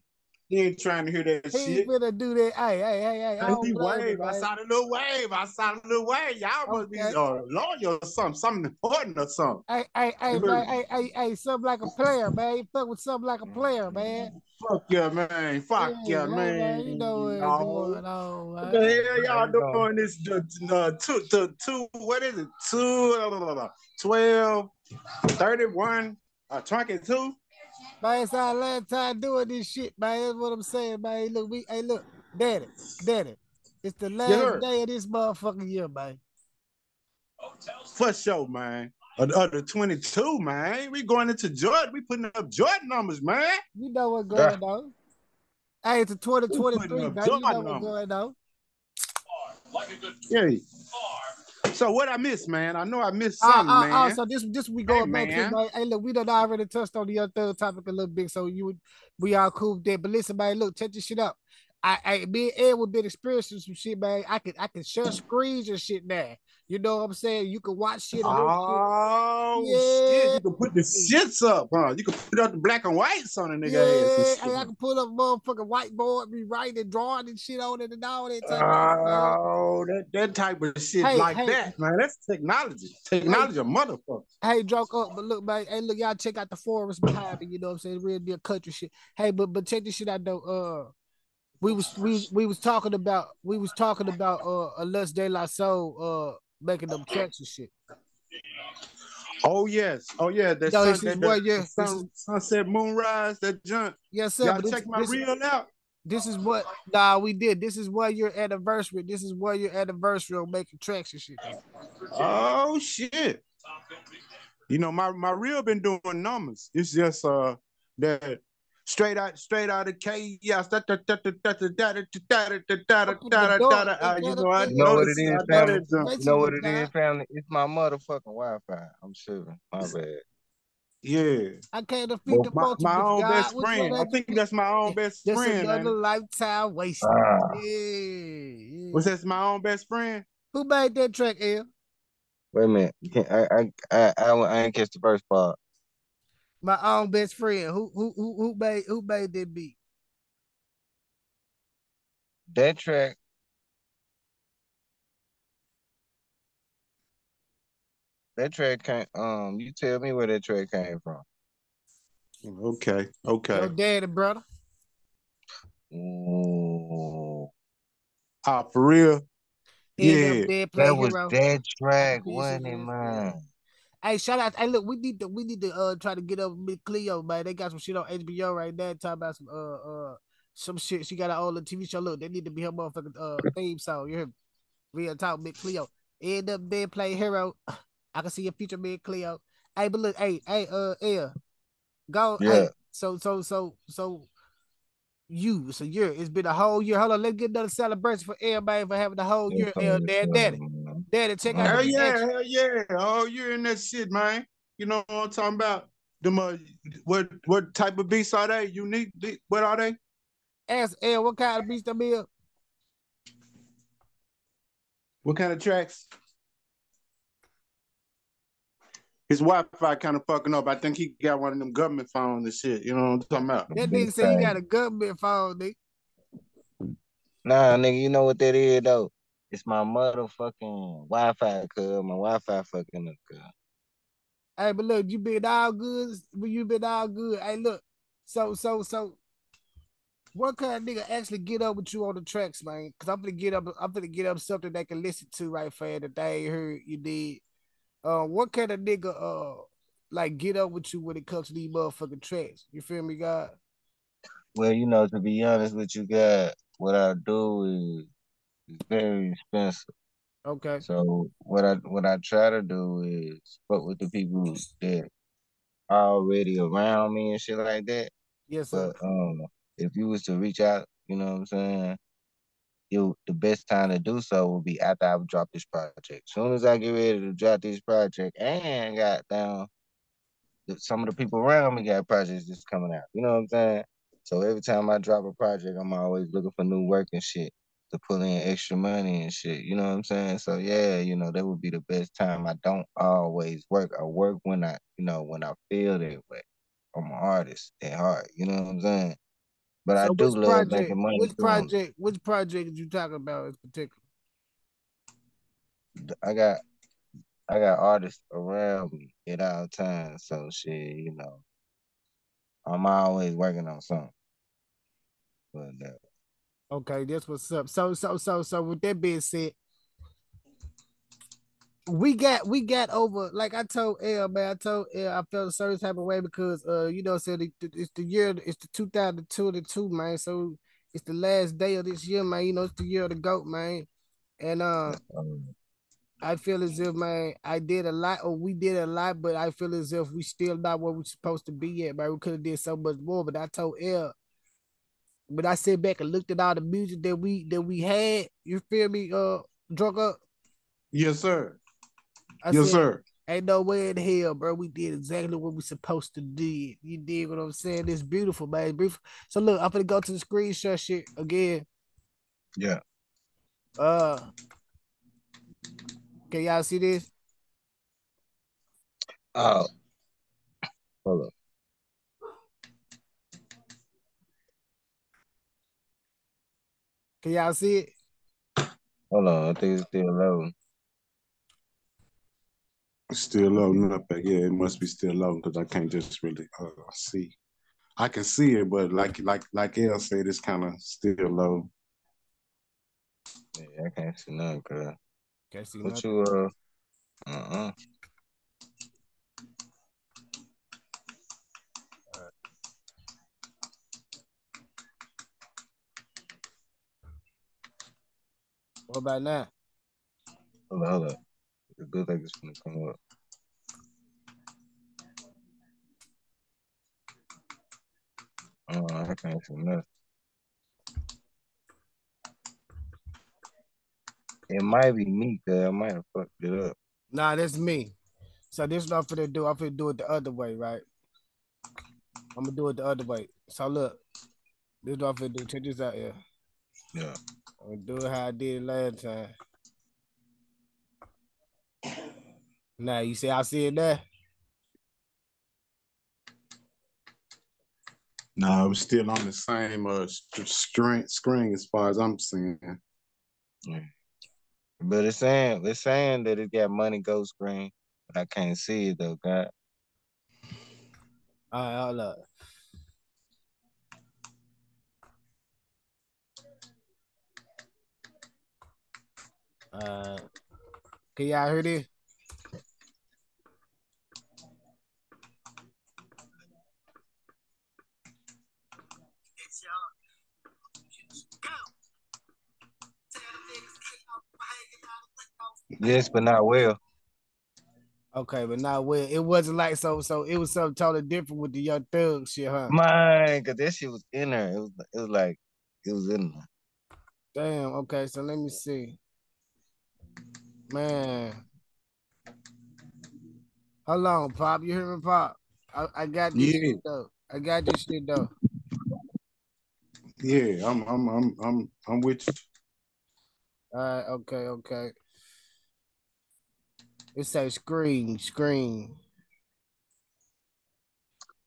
Yeah. He ain't trying to hear that He ain't shit. finna do that. Hey, hey, hey, hey. I He don't blame him, wave. I man. saw the little wave. I saw the little wave. Y'all must be a uh, loyal or something, something important or something. Hey, hey, hey, man. Hey, hey, hey. Something like a player, man. You fuck with something like a player, man. Fuck yeah, man. Fuck Yeah, yeah, man. man. You know what's No. going on, What the hell y'all you doing? doing this uh, two, two, two, what is it? Two, blah, blah, blah, blah, 12, 31, uh, 22? Man, it's our last time doing this shit, man. That's what I'm saying, man. Hey, Look, we, hey, look, daddy, daddy. It's the last sir. day of this motherfucking year, man. For sure, man. Of the- of the 22, man. We going into Jordan. We putting up Jordan numbers, man. You know what's Yeah. going on. Hey, it's a 2023, putting man. You know what's going on. Yeah. So what I missed, man? I know I missed Uh, something, uh, man. uh, so this this we going back to. Hey, look, we done already touched on the other third topic a little bit, so you would we all cool there. But listen, man, look, check this shit out. I, I me and Ed would been experiencing some shit, man. I could I could share screens and shit now. You know what I'm saying? You can watch shit Oh Yeah. shit! You can put the shits up, huh? You can put up the black and whites on a nigga ass. Yeah, and. I can pull up motherfucking whiteboard, be writing and drawing and shit on it and all that type. Oh, that, that type of shit Hey, like hey. that, man. That's technology. Technology, a motherfucker. Hey, joke up, but look, man. Hey, look, y'all check out the forest behind me. You know what I'm saying? Real deal country shit. Hey, but but check this shit out though. Uh, we was we we was talking about we was talking about uh Alus De La Soul uh making them tracks and shit. Oh yes, oh yeah. That Yo, sun, this is that, what that, you- the this sun, sunset moonrise, that junk. Yes, sir. Y'all but this, check my this, reel out. this is what nah we did. This is what your anniversary. This is what your anniversary of making tracks and shit. Oh shit. You know, my my reel been doing numbers. It's just uh that straight out, straight out of chaos. You know, I know what it is, family. You know what it is, family. It's my motherfucking Wi-Fi. I'm sure. My bad. Yeah. I can't defeat the well, my, my own God. best friend. I think that's my own best that's friend. Another man. lifetime wasted. Uh, yeah, yeah. Was that my own best friend? Who made that track, L? Wait a minute. I I I I, I ain't catch the first part. My own best friend. Who who who who made who made that beat? That track. That track came. Um, you tell me where that track came from. Okay. Okay. Your daddy, brother. Ooh, Ah, for real? End Yeah. up dead play that was hero. that track, Pieces wasn't it, of- man? Hey, shout out. Hey, look, we need to we need to uh try to get up with Cleo, man. They got some shit on HBO right now talking about some uh uh some shit. She got an old TV show. Look, they need to be her motherfucking uh theme song. You hear me? Real talk, Big Cleo. End up dead play hero. <sighs> I can see a future Big Cleo. Hey, but look, hey, hey, uh, yeah, go. Yeah. Hey, so so so so you. So year. It's been a whole year. Hold on, let's get another celebration for everybody for having the whole year. L, dad, daddy, daddy, check out Hell the yeah, action. hell yeah. Oh, you're in that shit, man. You know what I'm talking about? Them uh, what what type of beats are they? Unique? be- What are they? Ask L what kind of beats them is. What kind of tracks? His Wi-Fi kind of fucking up. I think he got one of them government phones and shit. You know what I'm talking about? That nigga said he got a government phone, nigga. Nah, nigga, you know what that is though? It's my motherfucking Wi-Fi, cuz my Wi-Fi fucking up, cuz. Hey, but look, you been all good. But you been all good. Hey, look. So, so, so, what kind of nigga actually get up with you on the tracks, man? Cause I'm gonna get up. I'm gonna get up something they can listen to right for that they ain't heard you did. Uh, what kind of nigga uh like get up with you when it comes to these motherfucking tracks? You feel me, God? Well, you know, to be honest with you, God, what I do is very expensive. Okay. So what I what I try to do is fuck with the people that are already around me and shit like that. Yes, sir. But um, if you was to reach out, you know what I'm saying, you the best time to do so will be after I drop this project. Soon as I get ready to drop this project and got down, some of the people around me got projects that's coming out. You know what I'm saying? So every time I drop a project, I'm always looking for new work and shit to pull in extra money and shit. You know what I'm saying? So yeah, you know that would be the best time. I don't always work. I work when I, you know, when I feel that way. I'm an artist at heart. You know what I'm saying? But I So do which love project? making money. Which project? Which project did you talking about in particular? I got I got artists around me at all times. So shit, you know, I'm always working on something. But uh, Okay, that's what's up. So, so, so, so, with that being said, we got we got over like I told L man, I told L I felt a certain type of way because uh you know said it, it's the year it's the 2022 man. So it's the last day of this year man. You know it's the year of the goat man. And uh I feel as if man I did a lot or we did a lot but I feel as if we still not where we're supposed to be yet man. We could have did so much more but I told L but I sit back and looked at all the music that we that we had you feel me uh drunk up Yes, sir. I yes, said, sir. Ain't no way in hell, bro. We did exactly what we supposed to do. You dig what I'm saying? It's beautiful, man. It's beautiful. So look, I'm gonna go to the screenshot shit again. yeah. Uh, can y'all see this? Oh, hold up. Can y'all see it? Hold on. I think it's still low. It's still loading up. Yeah, it must be still loading because I can't just really uh, see. I can see it, but like like like El said, it's kind of still low. Yeah, I can't see nothing, girl. Can't see What nothing. you uh uh uh What about now? hold up, hold up. It looks like it's gonna come up. Oh, I can't see nothing. It might be me, cause I might have fucked it up. Nah, that's me. So this is what I'm finna do. I'm finna do it the other way, right? I'm gonna do it the other way. So look, this is what I'm finna do. Check this out here. Yeah. I'm gonna do it how I did it last time. Now you see I see it there? No, it's still on the same uh screen screen as far as I'm seeing. But it's saying it's saying that it got money ghost screen, but I can't see it though, God. All right, hold up. Uh, can y'all hear this? Yes, but not well. Okay, but not well. It wasn't like so. So it was something totally different with the young thug shit, huh? Mine, cause that shit was in there. It was it was like it was in there. Damn. Okay, so let me see. Man, hold on, Pop. You hear me, Pop? I, I got this Yeah. shit though. I got this shit though. Yeah, I'm I'm I'm I'm I'm with you. All right. Okay. Okay. It says screen, screen.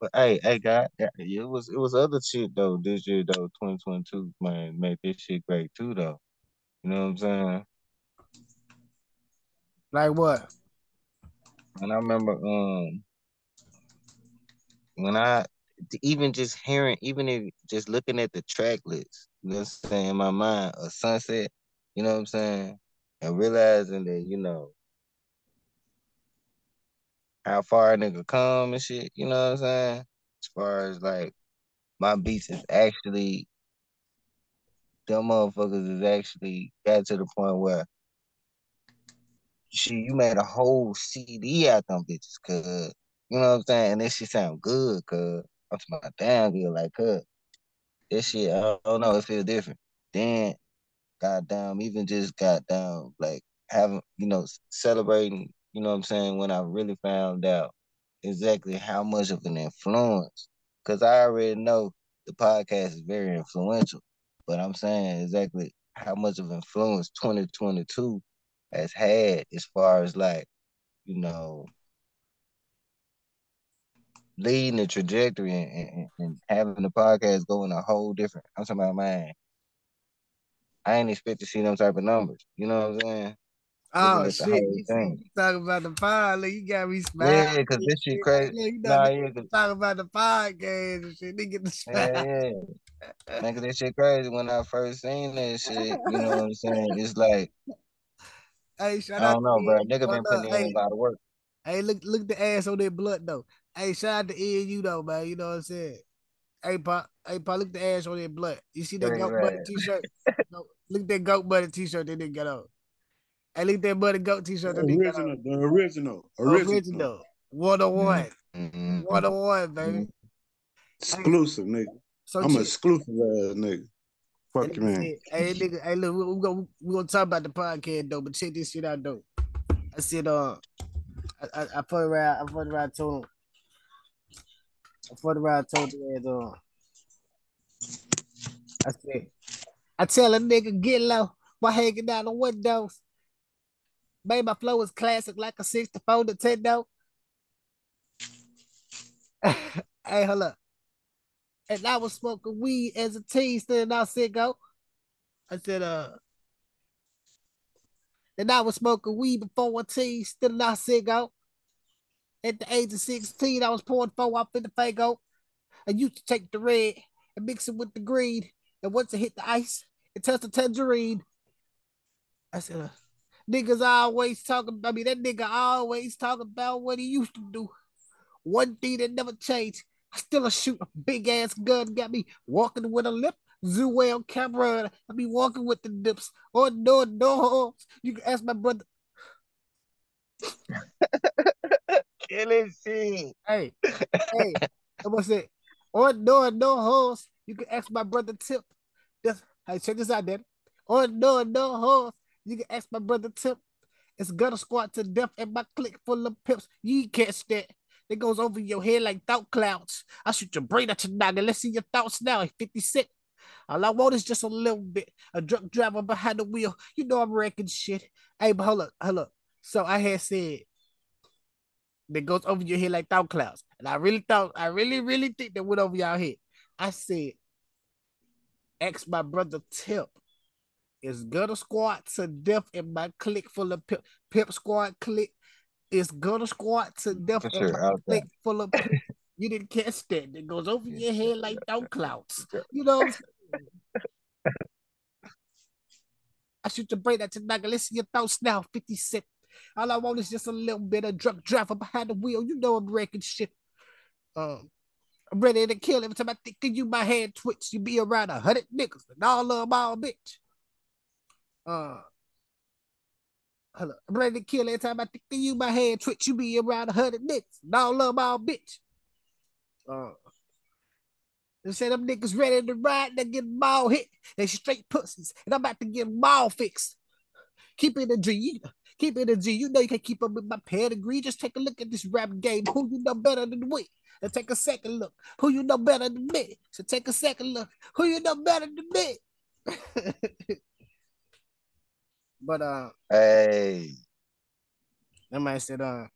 But hey, hey, God, yeah, it was it was other shit though this year though, 2022, man, made this shit great too though. You know what I'm saying? Like what? And I remember um when I even just hearing, even if just looking at the track list, you know what I'm saying, in my mind, a sunset, you know what I'm saying? And realizing that, you know, how far a nigga come and shit, you know what I'm saying? As far as like my beats is actually them motherfuckers is actually got to the point where she you made a whole CD out them bitches, cuz you know what I'm saying? And this shit sound good, cuz I'm talking about damn good, like cuz this shit, I don't know, it feel different. Then goddamn, even just goddamn like having, you know, celebrating, you know what I'm saying, when I really found out exactly how much of an influence. Cause I already know the podcast is very influential, but I'm saying exactly how much of influence 2022 has had as far as like, you know, leading the trajectory and, and, and having the podcast go in a whole different. I'm talking about man. I ain't expect to see them type of numbers. You know what I'm saying? Oh shit! whole You thing. talking about the pod? Look, you got me smiling. Yeah, cause this shit crazy. Yeah, you know, Nah, yeah, cause, talking about the podcast and shit. They get the yeah, smile. yeah. Man, cause this shit crazy. When I first seen that shit, you know what I'm saying? It's like Hey, shout I don't know, to bro. Ed. Nigga been no, putting in a hey, lot of work. hey, look, look the ass on that blood though. Hey, shout out to you though, man. You know what I'm saying? Hey, pop, hey, pop, look the ass on that blood. You see that Great goat man. buddy t-shirt? <laughs> No, look at that goat buddy t-shirt that nigga got on. Hey, look at that buddy goat t-shirt that nigga got on. Original, the original, original, Original, one on one, Mhm. one on one, baby. exclusive, nigga. So I'm an exclusive ass nigga. Fuck you, man. hey, nigga, hey, look, we, we gonna we gonna talk about the podcast though, but check this shit out though. I said, uh, I I, I put around, I put around told him, I put around told him, uh, I said, I tell a nigga get low by hanging down the windows. Baby, my flow is classic like a 64 Nintendo. <laughs> hey, hold up. And I was smoking weed as a teen, I said, "Go." I said, uh, and I was smoking weed before a teen, still not sicko. At the age of 16, I was pouring four up in the Faygo. I used to take the red and mix it with the green. And once it hit the ice, it turns to tangerine. I said, uh, niggas always talking, I mean, that nigga always talking about what he used to do. One thing that never changed. I still a shoot a big ass gun, got me walking with a lip. Zoo camera, I be walking with the dips. Oh no, no. You can ask my brother. <laughs> Killing shit. Hey, hey, what's it? On no, no holes. You can ask my brother Tip. This, hey, check this out, Daddy. On no, no holes. You can ask my brother Tip. It's gonna squat to death and my click full of pips. You ain't catch that. It goes over your head like thought clouds. I shoot your brain at your noggin. Let's see your thoughts now. at 56. All I want is just a little bit. A drunk driver behind the wheel. You know I'm wrecking shit. Hey, but hold up, hold up. So I had said that goes over your head like thought clouds. And I really thought, I really, really think that went over y'all head. I said, ask my brother Tip. Is gonna squat to death in my click full of pip. Pip squad click is gonna squat to death For in sure, my out there. click full of. <laughs> You didn't catch that. It goes over your head like thought clouds. You know? <laughs> I shoot your brain at your noggin. Listen your thoughts now. 50 cent. All I want is just a little bit of drunk driver behind the wheel. You know I'm wrecking shit. Um, I'm ready to kill every time I think of you. My hand twitch. You be around a hundred niggas and all of them all bitch. Uh, I'm ready to kill every time I think of you. My hand twitch. You be around a hundred and all them all bitch. Uh, they say them niggas ready to ride. They get them all hit. They straight pussies, and I'm about to get them all fixed. Keep it a G. Keep it a G. You know you can keep up with my pedigree. Just take a look at this rap game. Who you know better than me? And take a second look. Who you know better than me? So take a second look. Who you know better than me? <laughs> but uh, Hey, That man said, uh,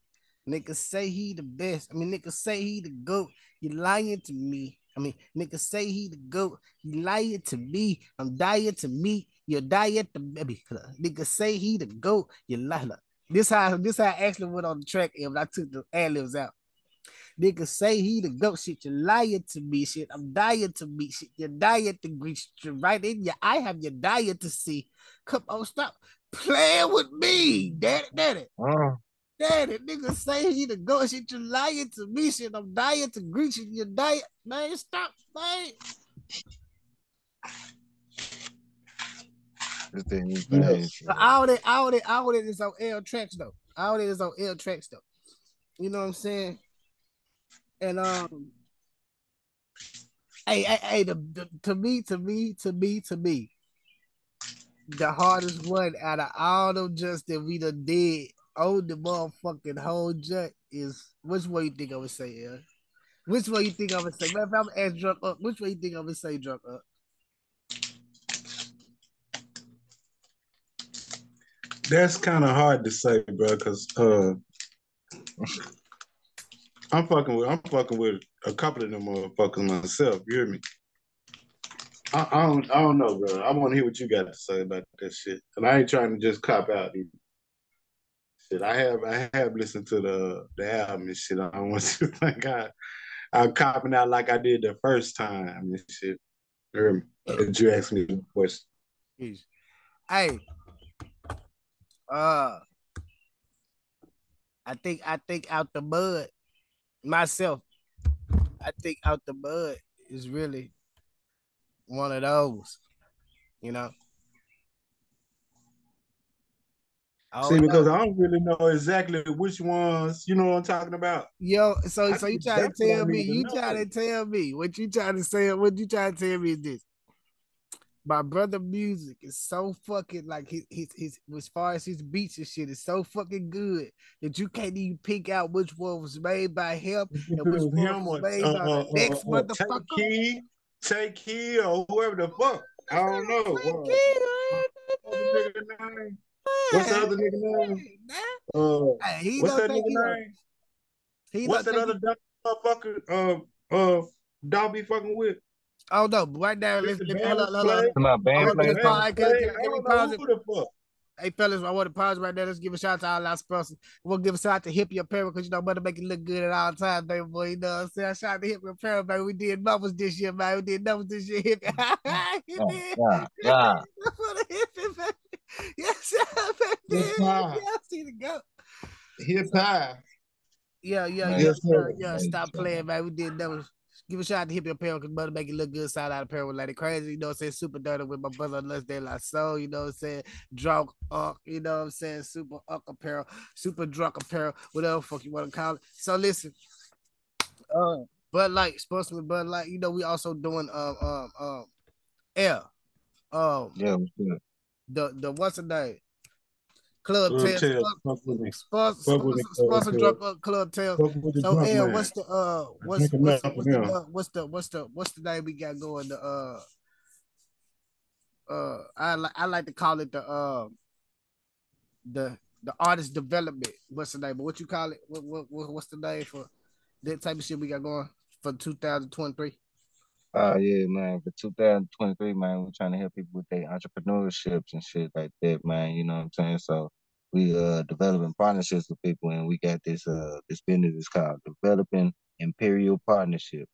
niggas say he the best. I mean, niggas say he the goat. You lying to me. I mean, niggas say he the goat. You lying to me. I'm dying to me. You're dying to baby. Niggas say he the goat. You lie. This how this how I actually went on the track and I took the ad libs out. Niggas say he the goat shit. You're lying to me shit. I'm dying to me shit. You're dying to grease right in your I have your dying to see. Come on, stop playing with me. Daddy, daddy. Uh, Daddy, niggas say he the goat shit. You're lying to me shit. I'm dying to greet you. You're dying. Man, stop, man. this thing is Yeah. crazy. But all that, all that, all that is on L tracks though. All that is on L tracks though. You know what I'm saying? And um, hey, hey, hey, the, the to me, to me, to me, to me, the hardest one out of all them just that we done did on the motherfucking whole jut is which one you think I would say, yeah? Which one you think I would say? Man, if I'm ask drunk up, which one you think I would say drunk up? That's kind of hard to say, bro, because uh, I'm fucking with I'm fucking with a couple of them motherfuckers myself. You hear me? I, I don't I don't know, bro. I want to hear what you got to say about that shit, and I ain't trying to just cop out. Either. Shit, I have I have listened to the the album and shit. I don't <laughs> want you to think I I'm copping out like I did the first time and shit. You hear me? Did you ask me a question? Jeez. Hey, uh, I think I think out the mud myself. I think out the mud is really one of those, you know. See, because I don't really know exactly which ones, you know what I'm talking about. Yo, so I so you trying to that's what I tell me? You know. trying to tell me what you trying to say? What you trying to tell me is this? My brother music is so fucking like his his his as far as his beats and shit is so fucking good that you can't even pick out which one was made by him <laughs> and which was one was made uh, by uh, the next uh, uh, Take motherfucker. Key, Take Key, or whoever the fuck. I don't know. What's the nigga name? What's the other nigga name? Uh, Hey, what's that nigga name? He What's that other dumb motherfucker? Uh, uh, Dobby fucking with? Oh no, but right now, let's, Mr. let's hold on, hold on. My band play. just pause. Can- can- I can we don't pause know it? who the fuck. Hey fellas, I want to pause right there. Let's give a shout out to all our sponsors. We'll give a shout out to Hippie Apparel because you know better make it look good at all times, baby boy. You know what I'm saying? Shout out to Hippie Apparel, baby. We did numbers this year, man. We did numbers this year. Hippie. Hippie. Yeah, yeah. Hippie, baby. Yes, <laughs> sir, baby. Yes, sir. Yeah, see the go. Hip hop. Yeah, yeah, yeah, yeah, yeah. Stop playing, man. We did numbers. Give a shout out to Hippie Apparel because brother make it look good. Shout out Apparel with Lady Crazy. You know what I'm saying? Super dirty with my brother Less De La Soul. You know what I'm saying? Drunk Unk. You know what I'm saying? Super Unk Apparel. Super Drunk Apparel. Whatever the fuck you want to call it. So listen. Uh, Bud Light, sponsored with Bud Light. You know, we also doing um um um Air. Um Yeah, the the what's the name? Club Club Tales. Tales, fuck. Sponsor, Fuck sponsor, me, Club Tales. Club Tales. Fuck with the So L, what's the uh what's what's enough what's the, uh, what's the what's the what's the name we got going? The uh uh I like I like to call it the uh the the artist development. What's the name? But what you call it? What, what, what what's the name for that type of shit we got going for 2023? Oh yeah, man. For 2023, man, we're trying to help people with their entrepreneurships and shit like that, man. You know what I'm saying? So we uh developing partnerships with people and we got this uh this business is called Developing Imperial Partnerships.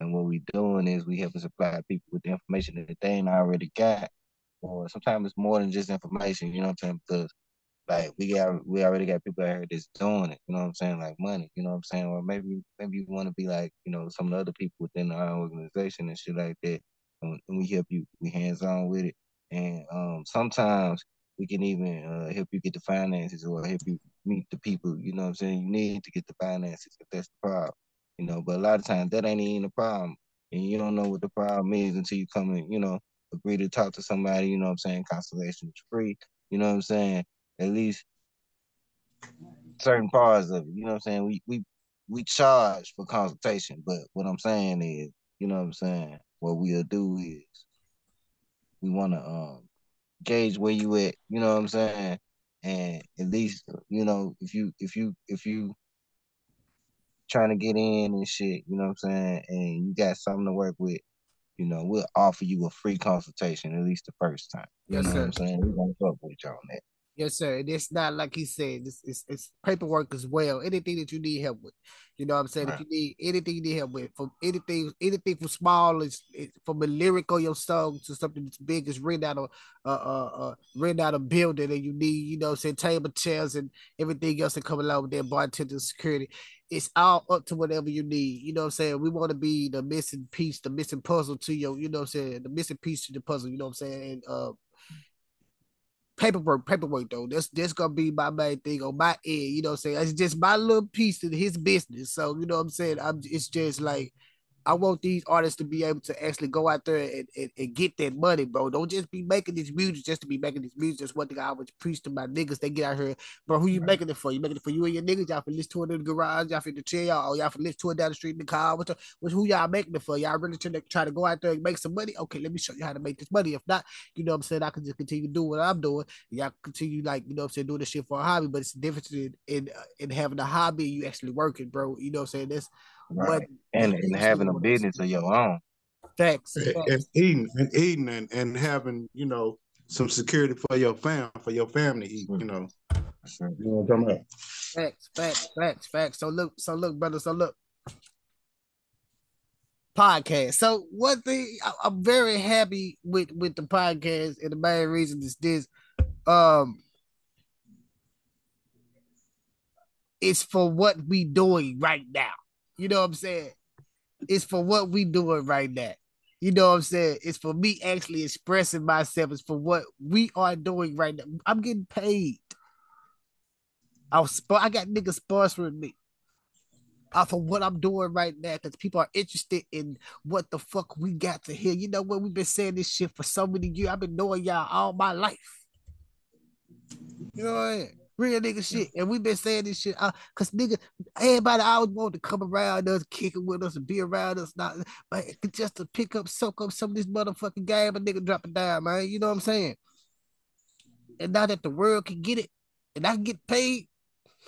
And what we doing is we helping supply people with the information that they ain't already got. Or sometimes it's more than just information, you know what I'm saying? Because like we got we already got people out here that's doing it, you know what I'm saying, like money, you know what I'm saying? Or maybe maybe you want to be like, you know, some of the other people within our organization and shit like that. And, we help you, we hands on with it. And um sometimes we can even uh, help you get the finances or help you meet the people, you know what I'm saying? You need to get the finances if that's the problem. You know, but a lot of times that ain't even the problem. And you don't know what the problem is until you come and, you know, agree to talk to somebody, you know what I'm saying? Constellation is free, you know what I'm saying? At least certain parts of it. You know what I'm saying? We we we charge for consultation, but what I'm saying is, you know what I'm saying? What we'll do is we wanna um gauge where you at, you know what I'm saying? and at least you know if you if you if you trying to get in and shit, you know what I'm saying, and you got something to work with, you know, we'll offer you a free consultation at least the first time. You Yes, know sir. what I'm saying? We're gonna fuck with y'all on that. Yes, sir. And it's not like he said, it's, it's, it's paperwork as well. Anything that you need help with. You know what I'm saying? If you need anything you need help with, from anything, anything from small as it- from a lyric on your song to something that's big as written out of uh uh uh written out a building and you need, you know, what I'm saying table chairs and everything else that come along with that bartender security. It's all up to whatever you need. You know what I'm saying? We want to be the missing piece, the missing puzzle to your, you know what I'm saying, the missing piece to the puzzle, you know what I'm saying? And uh paperwork, paperwork though. That's that's gonna be my main thing on my end. You know what I'm saying? It's just my little piece of his business. So you know what I'm saying? I'm it's just like I want these artists to be able to actually go out there and, and, and get that money, bro. Don't just be making this music just to be making this music. That's one thing I always preach to my niggas. They get out here, bro. Who you making it for? You making it for you and your niggas? Y'all for listen to it in the garage, y'all for the chair, y'all, or y'all for listen to it down the street in the car. What's, what's who y'all making it for? Y'all really trying to try to go out there and make some money? Okay, let me show you how to make this money. If not, you know what I'm saying? I can just continue doing what I'm doing. Y'all continue like you know what I'm saying, doing this shit for a hobby, but it's the difference in in, uh, in having a hobby and you actually working, bro. You know what I'm saying? That's Right. And, and having a business of your own. Facts. and, facts. and eating and eating and, and having you know some security for your fam for your family eat. You know, you know what I'm talking about. Facts, facts, facts, facts. So look, so look, brother. So look. Podcast. So one thing I, I'm very happy with with the podcast, and the main reason is this. Um it's for what we doing right now. You know what I'm saying? It's for what we doing right now. You know what I'm saying? It's for me actually expressing myself. It's for what we are doing right now. I'm getting paid. I was spo- I got niggas sponsoring me off of what I'm doing right now because people are interested in what the fuck we got to hear. You know what? We've been saying this shit for so many years. I've been knowing y'all all my life. You know what I mean? Real nigga shit. And we've been saying this shit uh, cause nigga, everybody always want to come around us, kicking with us, and be around us, not but just to pick up, soak up some of this motherfucking game, a nigga drop it down, man. You know what I'm saying? And now that the world can get it and I can get paid,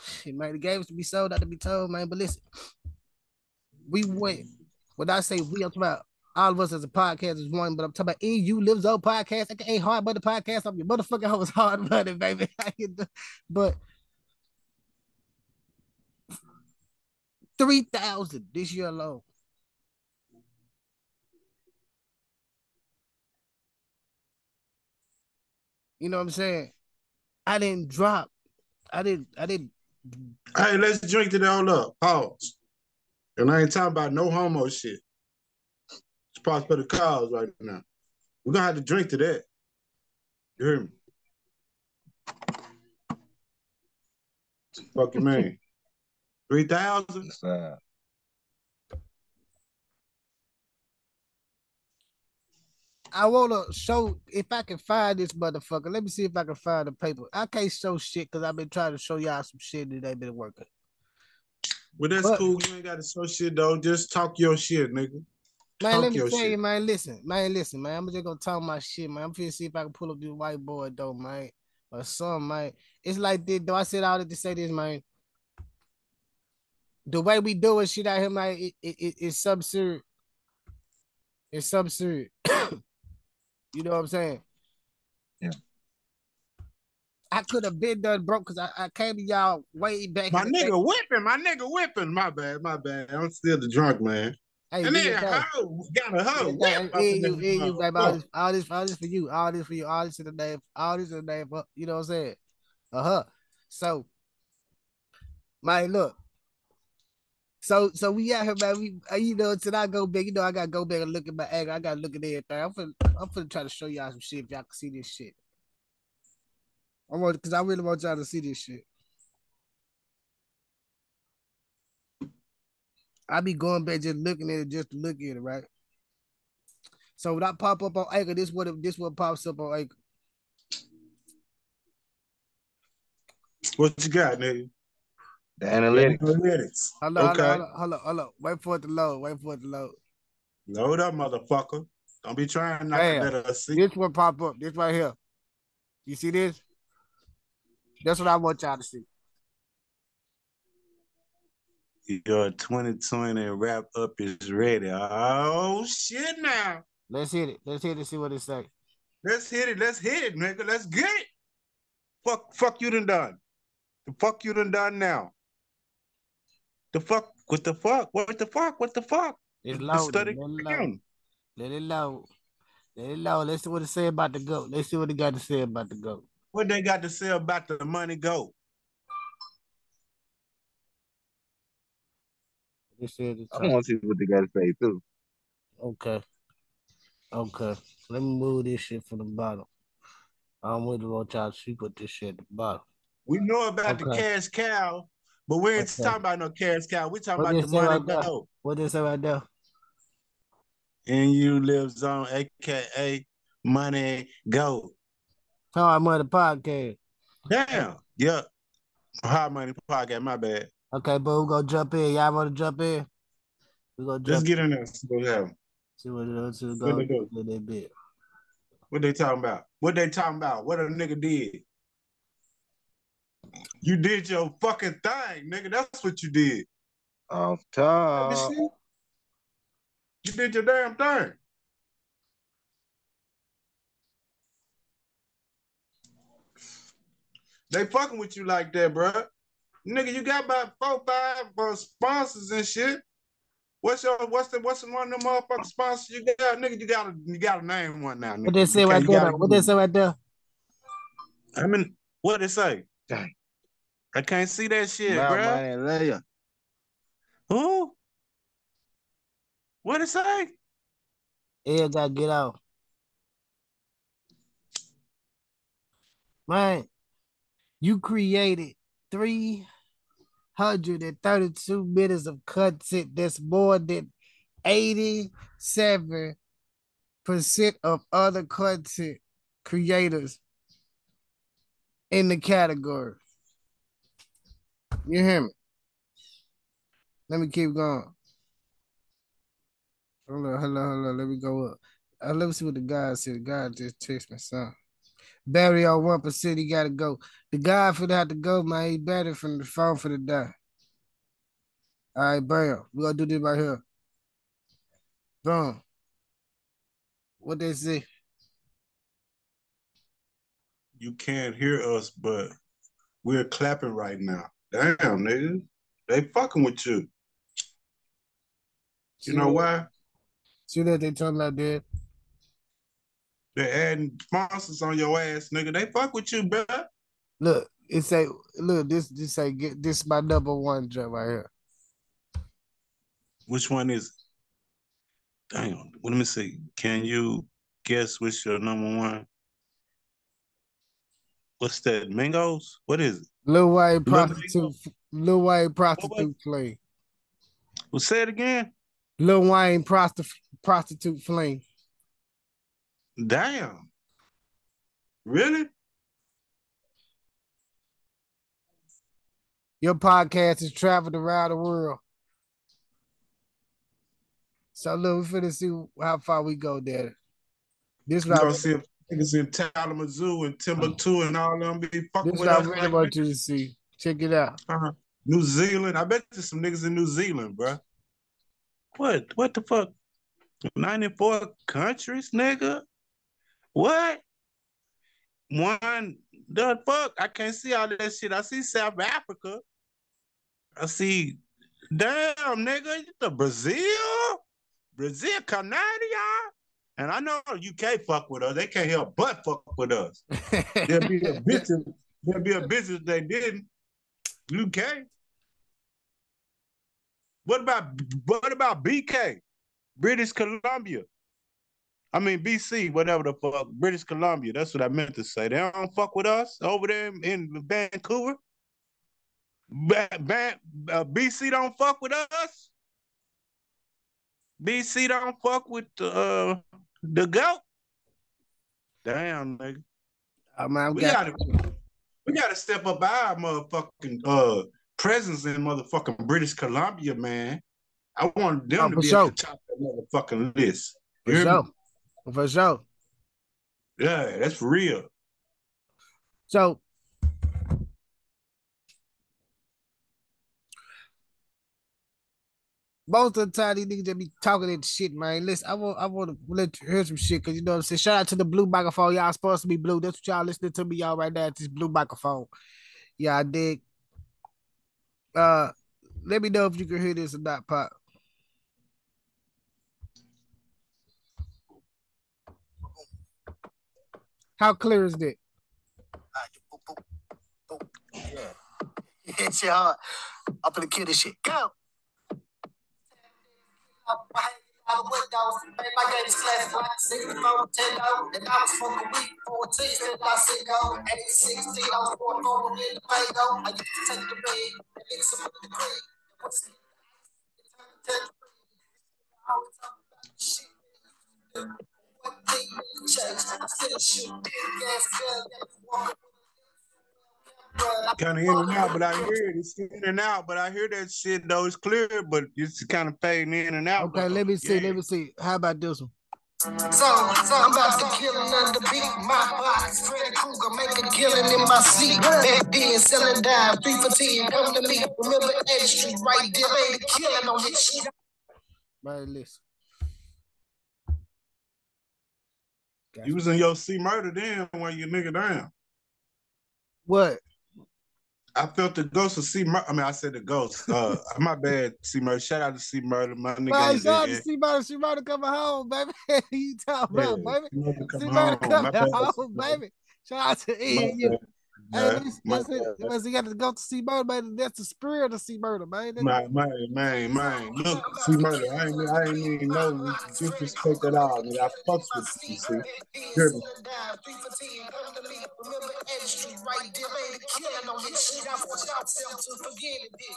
shit, man, the game's to be sold, not to be told, man. But listen, we went. When I say we, I'm talking about all of us as a podcast is one, but I'm talking about EU Lives On podcast, aka Hard Money Podcast. I'm your motherfucking host, <laughs> Hard Money, baby. <laughs> But three thousand this year alone. You know what I'm saying? I didn't drop. I didn't. I didn't. Hey, let's drink it all up. Pause. And I ain't talking about no homo shit. It's part for the cause right now. We're gonna have to drink to that. You hear me? Fuck you <laughs> man. Three thousand? Uh, I wanna show if I can find this motherfucker. Let me see if I can find the paper. I can't show shit because I've been trying to show y'all some shit that ain't been working. Well, that's But- cool. You ain't gotta show shit though. Just talk your shit, nigga. Man, let me tell shit. you, man. Listen, man, listen, man. I'm just gonna talk my shit, man. I'm finna see if I can pull up this white boy though, man, or some, man. It's like this, though. I said all that to say this, man. The way we doing shit out here, man, it, it, it, it's absurd. It's absurd. <coughs> you know what I'm saying? Yeah. I could have been done broke because I, I came to y'all way back. My in the day. nigga whipping, my nigga whipping. My bad, my bad. I'm still the drunk man. Hey, and then hoe got a hoe. Yeah, yeah, you, yeah, you, baby. All this, all this, all this for you. All this for you. All this in the name. All this in the name. You know what I'm saying? Uh huh. So, man, look. So, so we out here, man. We, uh, you know, until I go back, you know, I gotta go back and look at my angle. I gotta look at everything. I'm finna, I'm finna try to show y'all some shit if y'all can see this shit. I want, cause I really want y'all to see this shit. I be going back just looking at it just to look at it, right? So when I pop up on Anchor, this what this what pops up on Anchor. What you got, nigga? the analytics. Analytics. Hold on, Okay. hold on, hold on. Wait for it to load. Wait for it to load. Load up, motherfucker. Don't be trying not Damn. to let us see. This one pop up. This right here. You see this? That's what I want y'all to see. Your 2020 wrap up is ready. Oh shit now. Let's hit it. Let's hit it. See what it say. Let's hit it. Let's hit it, nigga. Let's get it. Fuck, fuck you done done. The fuck you done done now. The fuck? What the fuck? What the fuck? What the fuck? It's study Let it load. Let it load. Let it load. Let's see what it say about the goat. Let's see what it got to say about the goat. What they got to say about the money go? It said the I top. want to see what they got to say too. Okay. Okay. Let me move this shit from the bottom. I'm with really want y'all see put this shit at the bottom. We know about the cash cow, but we ain't Okay. talking about no cash cow. We talking What about the money right there? go. What they say right there? And you live zone, aka money go. Talk about the podcast. Damn. Yeah. High money podcast. My bad. Okay, but we're gonna jump in. Y'all wanna jump in? We're gonna Let's get in there. See what happen. see what it is. See what What they goes do? in that bit. What they talking about? What they talking about? What a nigga did? You did your fucking thing, nigga. That's what you did. Off You top. You did your damn thing. They fucking with you like that, bruh. Nigga, you got about four, five uh, sponsors and shit. What's your what's the what's the one of them motherfucking sponsors you got? Nigga, you gotta you gotta name one now. Nigga. What they say You right there? What they say right there? I mean, what they say? Dang. I can't see that shit, Mount bruh. Money Layer. Who? What it say? Yeah, gotta get out. Man, you created 332 minutes of content. That's more than 87% of other content creators in the category. You hear me? Let me keep going. On, hold on. Let me go up. Uh, let me see what the guy said. The guy just text me something. Barry on one percent. He gotta go. The guy for have to go, man. He better from the phone for the die. All right, bam. We gonna do this right here. Boom. What they say? You can't hear us, but we're clapping right now. Damn, nigga. They fucking with you. You know why? See that they talking about that? They're adding sponsors on your ass, nigga. They fuck with you, bruh. Look, it say, look, this this say get this my number one job right here. Which one is it? Damn. Let me see. Can you guess which your number one? What's that? Mingos? What is it? Lil Wayne prostitute, Lil Wayne prostitute flange. Well, say it again. Lil Wayne prostitute prostitute flange. Damn. Really? Your podcast has traveled around the world. So look, we finna see how far we go there. This You what I gonna see if niggas in Kalamazoo and Timbuktu and all them be fucking this with what I us really like want you to see. Check it out. Uh-huh. New Zealand. I bet there's some niggas in New Zealand, bruh. What? What the fuck? 94 countries, nigga? What? One, the fuck? I can't see all that shit. I see South Africa. I see, damn, nigga, the Brazil? Brazil, Canada? And I know UK fuck with us. They can't help but fuck with us. <laughs> There'll be a business. There'll be a business they didn't. UK. What about what about BK? British Columbia. I mean BC, whatever the fuck. British Columbia. That's what I meant to say. They don't fuck with us over there in Vancouver. Ba- ba- uh, BC don't fuck with us. BC don't fuck with uh, the goat. Damn, nigga. Oh, man, I'm We got, gotta, we gotta step up our motherfucking uh presence in motherfucking British Columbia, man. I want them Oh, to be sure. at the top of that motherfucking list. for You hear me? sure. For sure. Yeah, that's real. So most of the time these niggas just be talking that shit, man. Listen, I want I want to let you hear some shit because you know what I'm saying. Shout out to the blue microphone. Y'all supposed to be blue. That's what y'all listening to me, y'all right now. It's this blue microphone. Yeah, I dig. Uh let me know if you can hear this or not, Pop. How clear is that? Yeah. Hit your heart. I'm gonna kill this shit. Go. Out the my game slash black, 64 Nintendo, and I was smoking weed, 14, still I sit go, 8, 16, I was born over in the Faygo, I used to take the red, and mix it with the cream, and put I was talking about shit, one thing changed, I still shoot, gas gun, yeah, you walk Kind of in and out, but I hear it. It's in and out, but I hear that shit though. It's clear, but it's kind of fading in and out. Okay, though. let me see. Yeah. Let me see. How about this one? So, so I'm about to kill another beat. My box, Freddy Krueger, make a killing in my seat. Back then, selling dime, three for ten. Come to me. Remember Edge Street, right there, made a killing on this shit. Right, listen. You was in your C-Murder then when you nigga down. What? I felt the ghost of C-Murder. I mean, I said the ghost. Uh, <laughs> my bad, C-Murder. Shout out to C-Murder, my nigga. On shout out to about she might have coming home, baby. <laughs> you talking about, baby? C-Murder come See about home. Coming home, baby. Shout out to My Ian. You. bad, Hey, man. listen, listen, listen, you got to go to C-Murder, man. That's the spirit of C-Murder, man. That's- Man, man, man, man. Look, see, murder. I ain't, I ain't even know disrespect at all, nigga. I fucks with you, see. Hear me? Remember Edge Street, right there, made a killing on this shit. I want y'all to forget it. Did.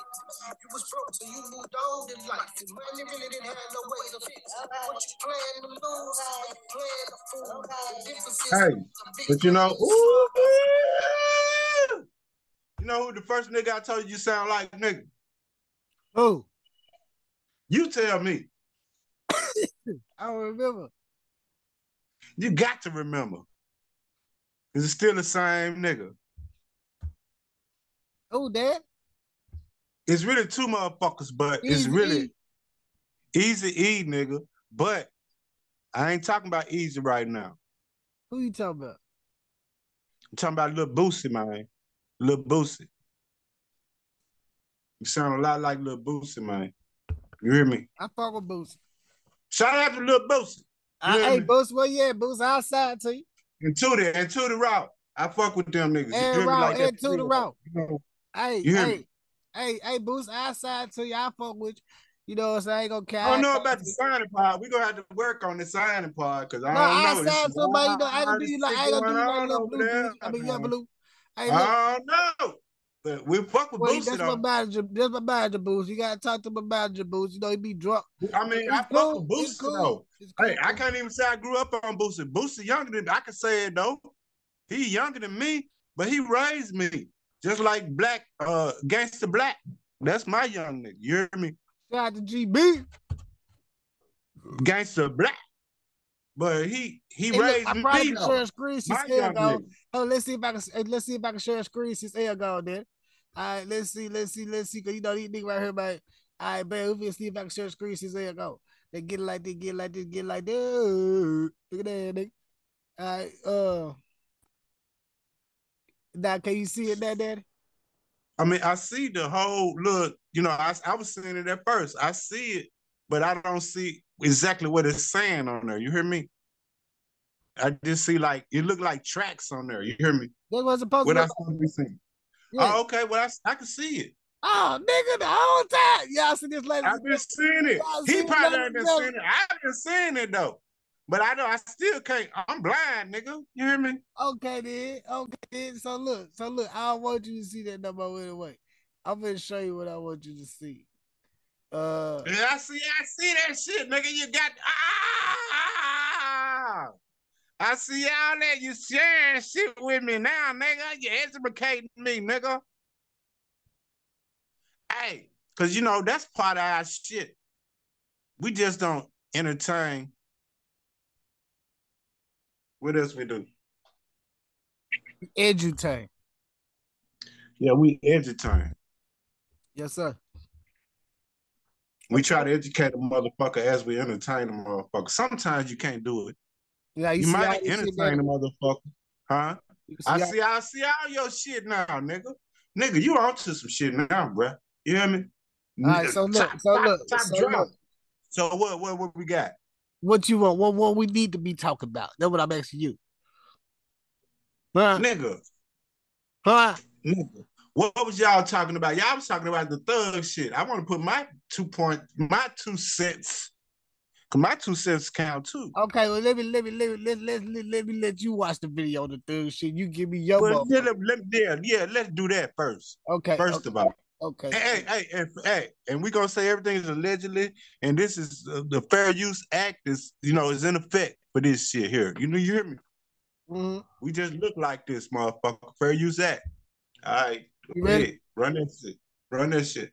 You was broke, so you moved on in life. And money really didn't have no way to fix. What you plan to lose, you plan to fool. The difference is Hey, but you know, ooh, you know who the first nigga I told you you sound like, nigga? Who? You tell me. <coughs> I don't remember. You got to remember. Cause it's still the same nigga. Oh, Dad? It's really two motherfuckers, but it's really easy E, nigga. But I ain't talking about easy right now. Who you talking about? I'm talking about Lil Boosie, man. Lil Boosie. You sound a lot like Lil Boosie, man. You hear me? I fuck with Boost. Shout out to Lil Boosie. I, uh, hey, man. Boost, where you at, Boost? Outside to you. And Tootie, and the Route. I fuck with them niggas. You And Route, like and Tootie real, Route. You know, Hey, You hey, me? hey, hey, Boost, outside to you. I fuck with you. You know what I'm saying? I ain't gonna count. I don't know about the signing part. We gonna have to work on the signing part because I No, don't know. I is somebody, you know, I ain't gonna do you like, I ain't gonna do you like over blue. I mean, yeah, uh-huh. blue. Hey, don't know. But we fuck with wait, Boosie that's my manager. That's my manager, Boost. You gotta talk to my manager, Boost. You know, he be drunk. I mean, It's I fuck cool. with It's Boosie cool. though. Cool. Hey, I can't even say I grew up on Boosie. Boosie younger than I can say it though. He younger than me, but he raised me just like Black, uh, Gangster Black. That's my young nigga. You hear me? Shout out to GB. Gangster Black. But he he Hey, look, raised I probably can share a screen My air. Oh, let's see if I can. Let's see if I can share a screen since air gone. Then, all right, let's see, let's see, let's see. Cause you know these niggas right here, man. All right, man, we'll see if I can share a screen since air gone. They get it like this, get it like this, get it like this. Look at that, nigga. All right, uh, now can you see it, there, daddy? I mean, I see the whole look. You know, I I was seeing it at first. I see it, but I don't see exactly what it's saying on there. You hear me? I just see like it look like tracks on there. You hear me? That's what's supposed What to I look. supposed to be seeing? Yeah. Oh, okay. Well, I, I can see it. Oh, nigga, the whole time. Y'all see this lady? I've been seeing it. He probably been seeing it. I've been seeing it though. But I know I still can't. I'm blind, nigga. You hear me? Okay then. Okay then. So look, so look, I don't want you to see that number anyway. I'm gonna show you what I want you to see. Uh Yeah, I see. I see that shit, nigga. You got ah. I see all that you sharing shit with me now, nigga. You educating me, nigga. Hey, cause you know that's part of our shit. We just don't entertain. What else we do? edutain. Yeah, we entertain. Yes, sir. We try to educate a motherfucker as we entertain a motherfucker. Sometimes you can't do it. Yeah, You, see might entertain a motherfucker, huh? You I see I see all your shit now, nigga. Nigga, you onto some shit now, bruh. You hear me? All right, so look, Top- so top- look, top so drop. look. So what, what, what we got? What you want? What what we need to be talking about? That's what I'm asking you. Huh? Nigga, Huh? nigga. What, was y'all talking about? Y'all was talking about the thug shit. I want to put my two point, my two cents, cause my two cents count too. Okay, well let me let me let me let let let, let me let you watch the video on the third shit. You give me your Well, let, let, yeah, yeah, let's do that first. Okay. First okay, of all, okay. hey, hey, hey, and, hey, and we're gonna say everything is allegedly, and this is uh, the Fair Use Act is, you know, is in effect for this shit here. You know, you hear me? Mhm. We just look like this, motherfucker. Fair Use Act. All right, You ready? ahead. run that shit, run that shit.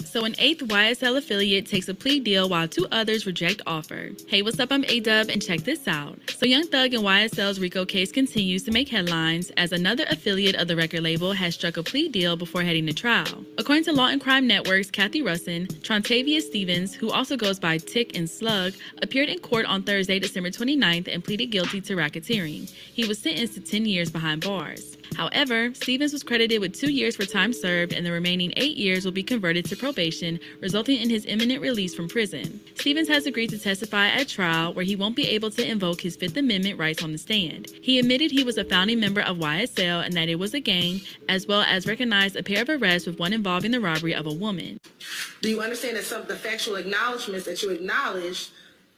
So an eighth YSL affiliate takes a plea deal while two others reject offer. Hey, what's up? I'm A-Dub, and check this out. So Young Thug and YSL's RICO case continues to make headlines as another affiliate of the record label has struck a plea deal before heading to trial. According to Law and Crime Network's Cathy Russon, Trontavious Stevens, who also goes by Tick and Slug, appeared in court on Thursday, December 29th, and pleaded guilty to racketeering. He was sentenced to 10 years behind bars. However, Stevens was credited with two years for time served, and the remaining eight years will be converted to probation, resulting in his imminent release from prison. Stevens has agreed to testify at trial, where he won't be able to invoke his Fifth Amendment rights on the stand. He admitted he was a founding member of YSL and that it was a gang, as well as recognized a pair of arrests with one involving the robbery of a woman. Do you understand that some of the factual acknowledgments that you acknowledge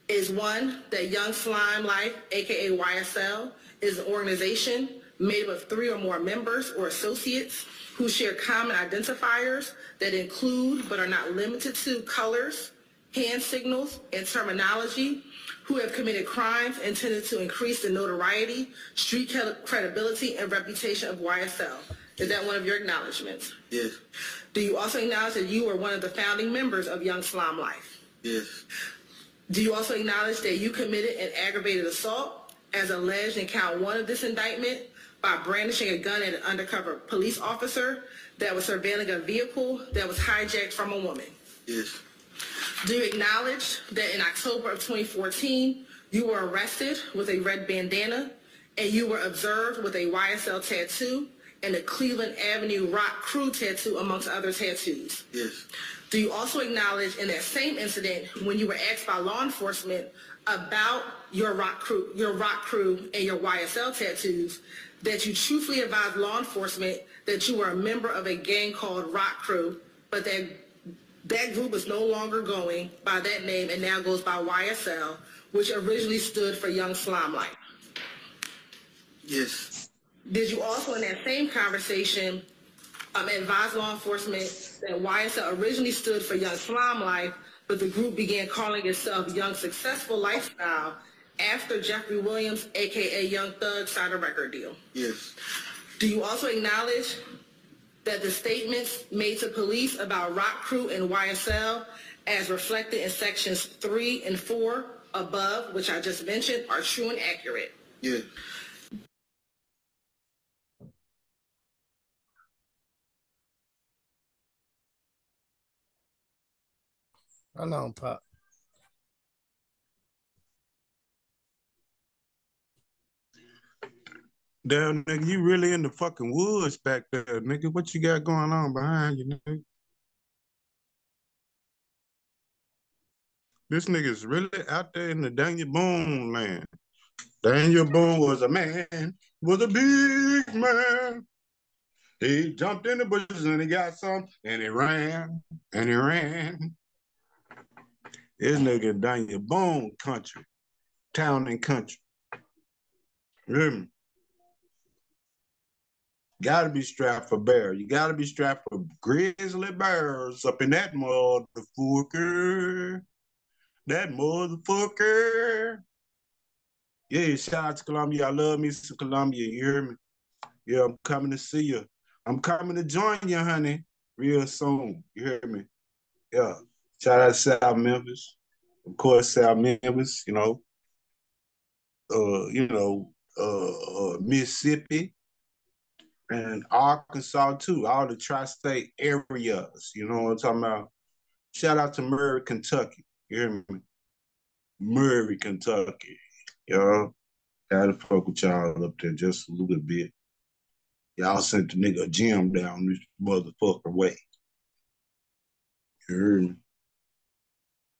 is one, that Young Slime Life, aka YSL, is an organization made up of three or more members or associates who share common identifiers that include but are not limited to colors, hand signals, and terminology, who have committed crimes intended to increase the notoriety, street credibility, and reputation of YSL. Is that one of your acknowledgments? Yes, Do you also acknowledge that you were one of the founding members of Young Slime Life? yes, Do you also acknowledge that you committed an aggravated assault as alleged in count one of this indictment by brandishing a gun at an undercover police officer that was surveilling a vehicle that was hijacked from a woman? yes, Do you acknowledge that in October of 2014, you were arrested with a red bandana and you were observed with a YSL tattoo and a Cleveland Avenue Rock Crew tattoo amongst other tattoos? yes, Do you also acknowledge in that same incident when you were asked by law enforcement about your rock crew, your rock crew and your YSL tattoos, that you truthfully advised law enforcement that you were a member of a gang called Rock Crew, but that that group is no longer going by that name and now goes by YSL, which originally stood for Young Slime Life. yes, Did you also in that same conversation um, advise law enforcement that YSL originally stood for Young Slime Life, but the group began calling itself Young Successful Lifestyle after Jeffrey Williams, aka Young Thug, signed a record deal? yes, Do you also acknowledge that the statements made to police about Rock Crew and YSL, as reflected in sections three and four above, which I just mentioned, are true and accurate? yes. Hold on, Pop. Damn, nigga, you really in the fucking woods back there, nigga. What you got going on behind you, nigga? This nigga's really out there in the Daniel Boone land. Daniel Boone was a man, was a big man. He jumped in the bushes and he got some, and he ran, and he ran. This nigga Daniel Boone country, town and country. You me? Gotta be strapped for bear. You gotta be strapped for grizzly bears up in that motherfucker. That motherfucker. Yeah, shout out to Columbia. I love me some Columbia. You hear me? Yeah, I'm coming to see you. I'm coming to join you, honey, real soon. You hear me? Yeah. Shout out to South Memphis. Of course, South Memphis, you know. Uh, you know, uh, uh Mississippi and Arkansas too, all the tri-state areas. You know what I'm talking about? Shout out to Murray, Kentucky. You hear me? Murray, Kentucky. Y'all gotta fuck with y'all up there just a little bit. Y'all sent the nigga gym down this motherfucker way. You heard me?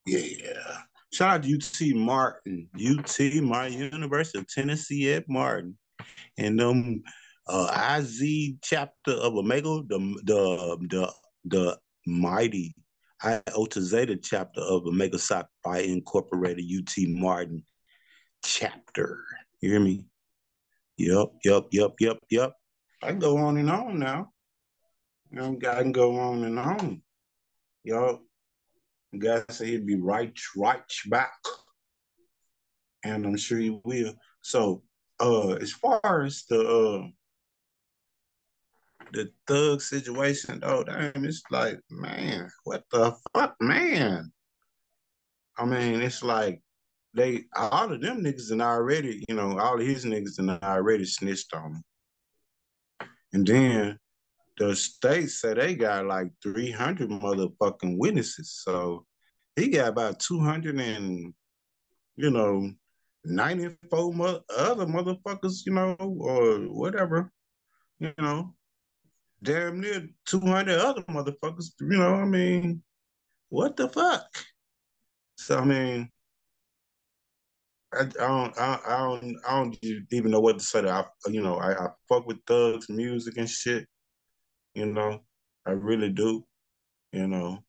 Yeah. Shout out to UT Martin, UT Martin University of Tennessee at Martin, and them uh, IZ chapter of Omega, the the the the mighty Iota Zeta chapter of Omega Psi Phi Incorporated UT Martin chapter. You hear me? Yep, yep, yep, yep, yep. I can go on and on now. I can go on and on. Y'all, God said he'd be right, right back. And I'm sure he will. So uh as far as the uh the thug situation though, damn, it's like, man, what the fuck, man? I mean, it's like they all of them niggas and already, you know, all of his niggas and already snitched on him. And then the state said they got like 300 motherfucking witnesses. So he got about 200 and, you know, 94 mo- other motherfuckers, you know, or whatever, you know, damn near 200 other motherfuckers, you know, I mean, what the fuck? So, I mean, I, I don't, I, I don't, I don't even know what to say. I, you know, I, I fuck with thugs, music and shit. You know, I really do. You know,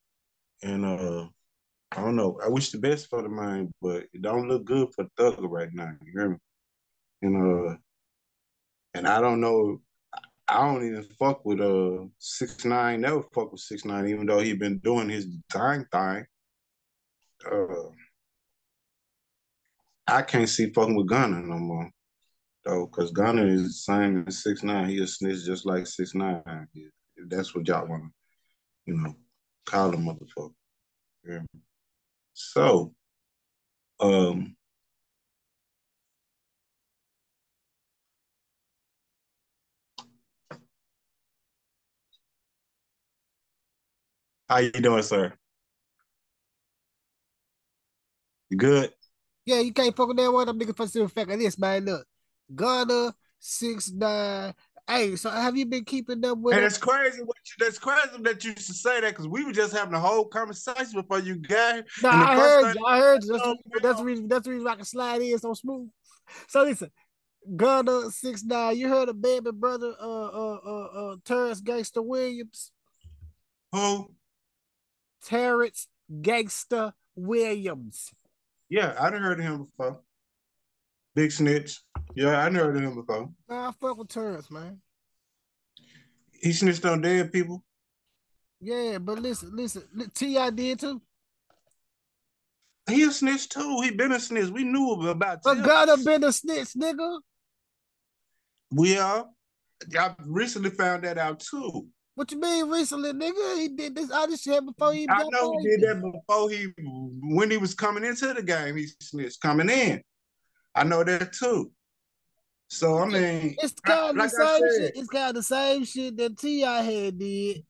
and uh, I don't know. I wish the best for the mind, but it don't look good for Thug right now. You hear me? And uh, and I don't know. I don't even fuck with uh six nine. Never fuck with six nine, even though he been doing his time thing. Uh, I can't see fucking with Gunna no more, though, because Gunna is the same as six nine. He a snitch just like six nine. If that's what y'all want to, you know, call a motherfucker. Yeah. So, um, how you doing, sir? You good? Yeah, you can't fuck with that one. I'm niggas for the fact of this, man. Look, Gunna six nine. Hey, so have you been keeping up with? And it's crazy. What you, that's crazy that you used to say that because we were just having a whole conversation before you got. Nah, and I heard you. I heard you. That's, Oh, the that's the reason. That's the reason I can slide in so smooth. So listen, Gunna six nine. You heard of baby brother, uh, uh, uh, uh, Terrence Gangster Williams. Who? Terrence Gangster Williams. Yeah, I done heard of him before. Big snitch. Yeah, I done heard of him before. Nah, I fuck with Terrence, man. He snitched on dead people. Yeah, but listen, listen. li- T.I. did too. He a snitch too. He been a snitch. We knew about But. Gunna been a snitch, nigga. We are. I recently found that out too. What you mean recently, nigga? He did this all this shit before he I know he did that before he when he was coming into the game. He snitched coming in. I know that too. So I mean, It's kind of like the same said, shit. It's kind of the same shit that T.I. had did.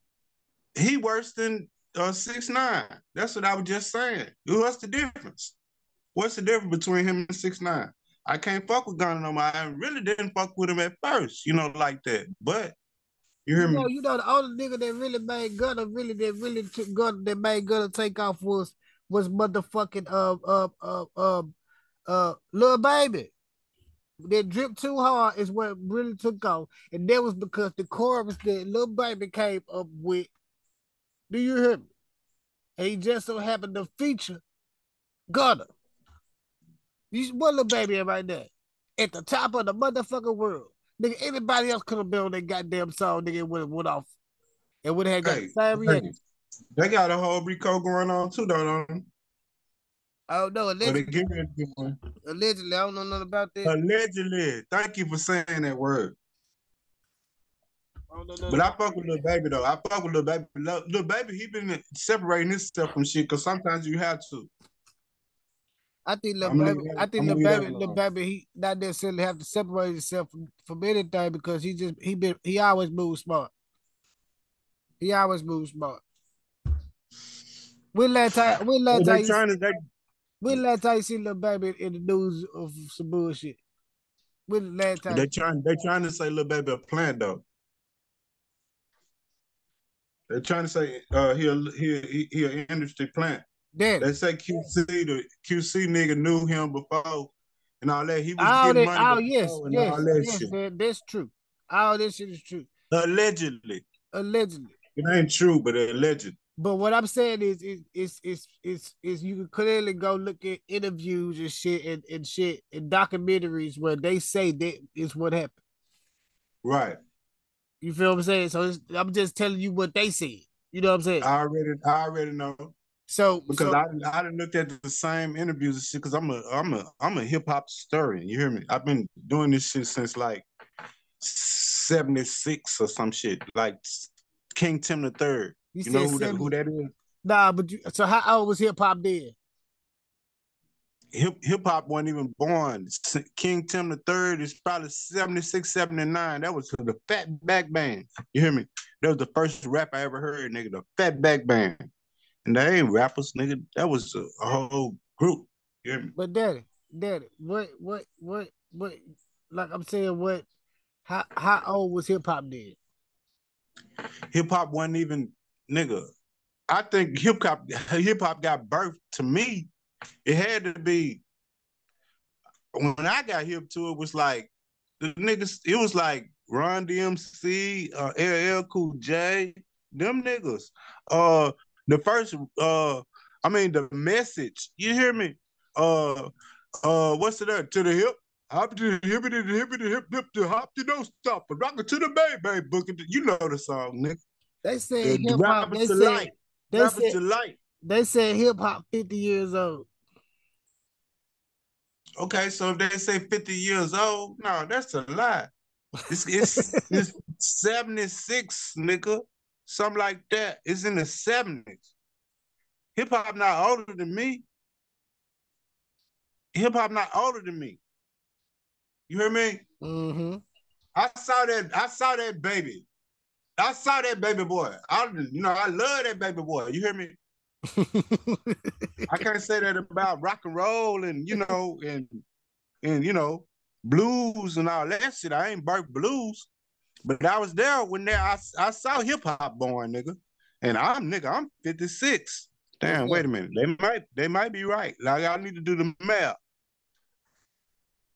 he worse than uh, six nine. That's what I was just saying. What's the difference? What's the difference between him and six nine? I can't fuck with Gunna no more. I really didn't fuck with him at first, you know, like that. But you hear You know, you know, the only nigga that really made Gunna, really that really took Gunna, that made Gunna take off was was motherfucking uh uh uh uh uh Lil Baby. That drip too hard is what really took off, and that was because the chorus that Lil Baby came up with. Do you hear me? And he just so happened to feature Gunna. You what Lil Baby right there? At the top of the motherfucking world. Nigga, anybody else could have been on that goddamn song, nigga, it would have went off. It would have got Hey, the same reaction. they got a whole Rico going on too, though. Don't they? Oh no, allegedly, give it to one. allegedly, I don't know nothing about that. Allegedly. Thank you for saying that word. Know nothing But I fuck with Lil Baby though. I fuck with Lil Baby. Lil- Little baby, he been separating himself from shit because sometimes you have to. I think little I'ma baby, I think Lil Baby, Lil Baby, he not necessarily have to separate himself from, from anything because he just he been he always moves smart. He always moves smart. When last time? When last time? You, trying to they, when last time you seen Lil Baby in the news of some bullshit? When the last time? they trying they trying to say Lil Baby a plant though. They're trying to say uh he a, he he, he an industry plant. Daddy. They say QC the QC nigga knew him before and all that. He was All getting that, money oh yes, yes, all that yes, shit. man, that's true. All this shit is true, Allegedly. allegedly. It ain't true, but it's alleged. But what I'm saying is, is, is, is, is, is you can clearly go look at interviews and shit and, and shit and documentaries where they say that is what happened. Right. You feel what I'm saying? So it's, I'm just telling you what they said. You know what I'm saying? I already I already know. So Because so, I I done looked at the same interviews and shit. Because I'm a I'm a I'm a hip hop historian. You hear me? I've been doing this shit since like '76 or some shit. Like King Tim the Third. you, You know who that, who that is? Nah, but you, so how old was hip hop then? Hip hip hop wasn't even born. King Tim the Third is probably 76, 79. That was the Fat Back Band. You hear me? That was the first rap I ever heard, nigga. The Fatback Band. And they ain't rappers, nigga. That was a, a whole group. You hear me? But daddy, daddy, what, what, what, what? Like I'm saying, what? How how old was hip hop then? hip hop wasn't even nigga. I think hip hop <laughs> hip hop got birthed to me. It had to be when I got hip to it was like the niggas. It was like Run DMC, uh, LL Cool J, them niggas. Uh, the first uh, I mean the message. You hear me? Uh, uh, what's it up to the hip? Hop to the hip, to the hip, to the hip, hip, to hop to don't stop, but rock it to the bay, bay, book it. You know the song, nigga. They said The hip hop. They to said light. they Rappers said to light. they said hip hop 50 years old. Okay, so if they say 50 years old, no, that's a lie. It's it's, <laughs> it's 76, nigga. Something like that. It's in the 70s. Hip hop not older than me. Hip hop not older than me. You hear me? Mm-hmm. I saw that, I saw that baby. I saw that baby boy. I you know, I love that baby boy. You hear me? <laughs> I can't say that about rock and roll and you know and and you know blues and all that shit. I ain't burnt blues, but I was there when there I, I saw hip hop born, nigga. And I'm nigga, I'm 56. Damn, wait a minute. They might they might be right. Like I need to do the math.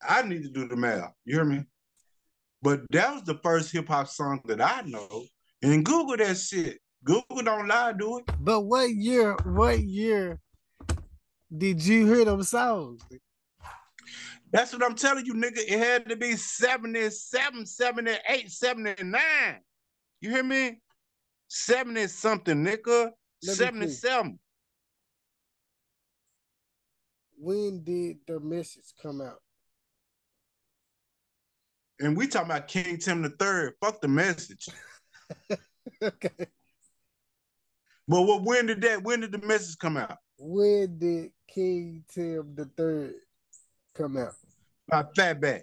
I need to do the math. You hear me? But that was the first hip hop song that I know. And Google that shit. Google don't lie, do it. but what year? What year did you hear them songs? That's what I'm telling you, nigga. It had to be 77, 78, 79. You hear me? 70 something, nigga. 77. When did the message come out? And we talking about King Tim the Third. Fuck the message. <laughs> okay. But what when did that when did the message come out? When did King Tim the Third come out? By Fatback.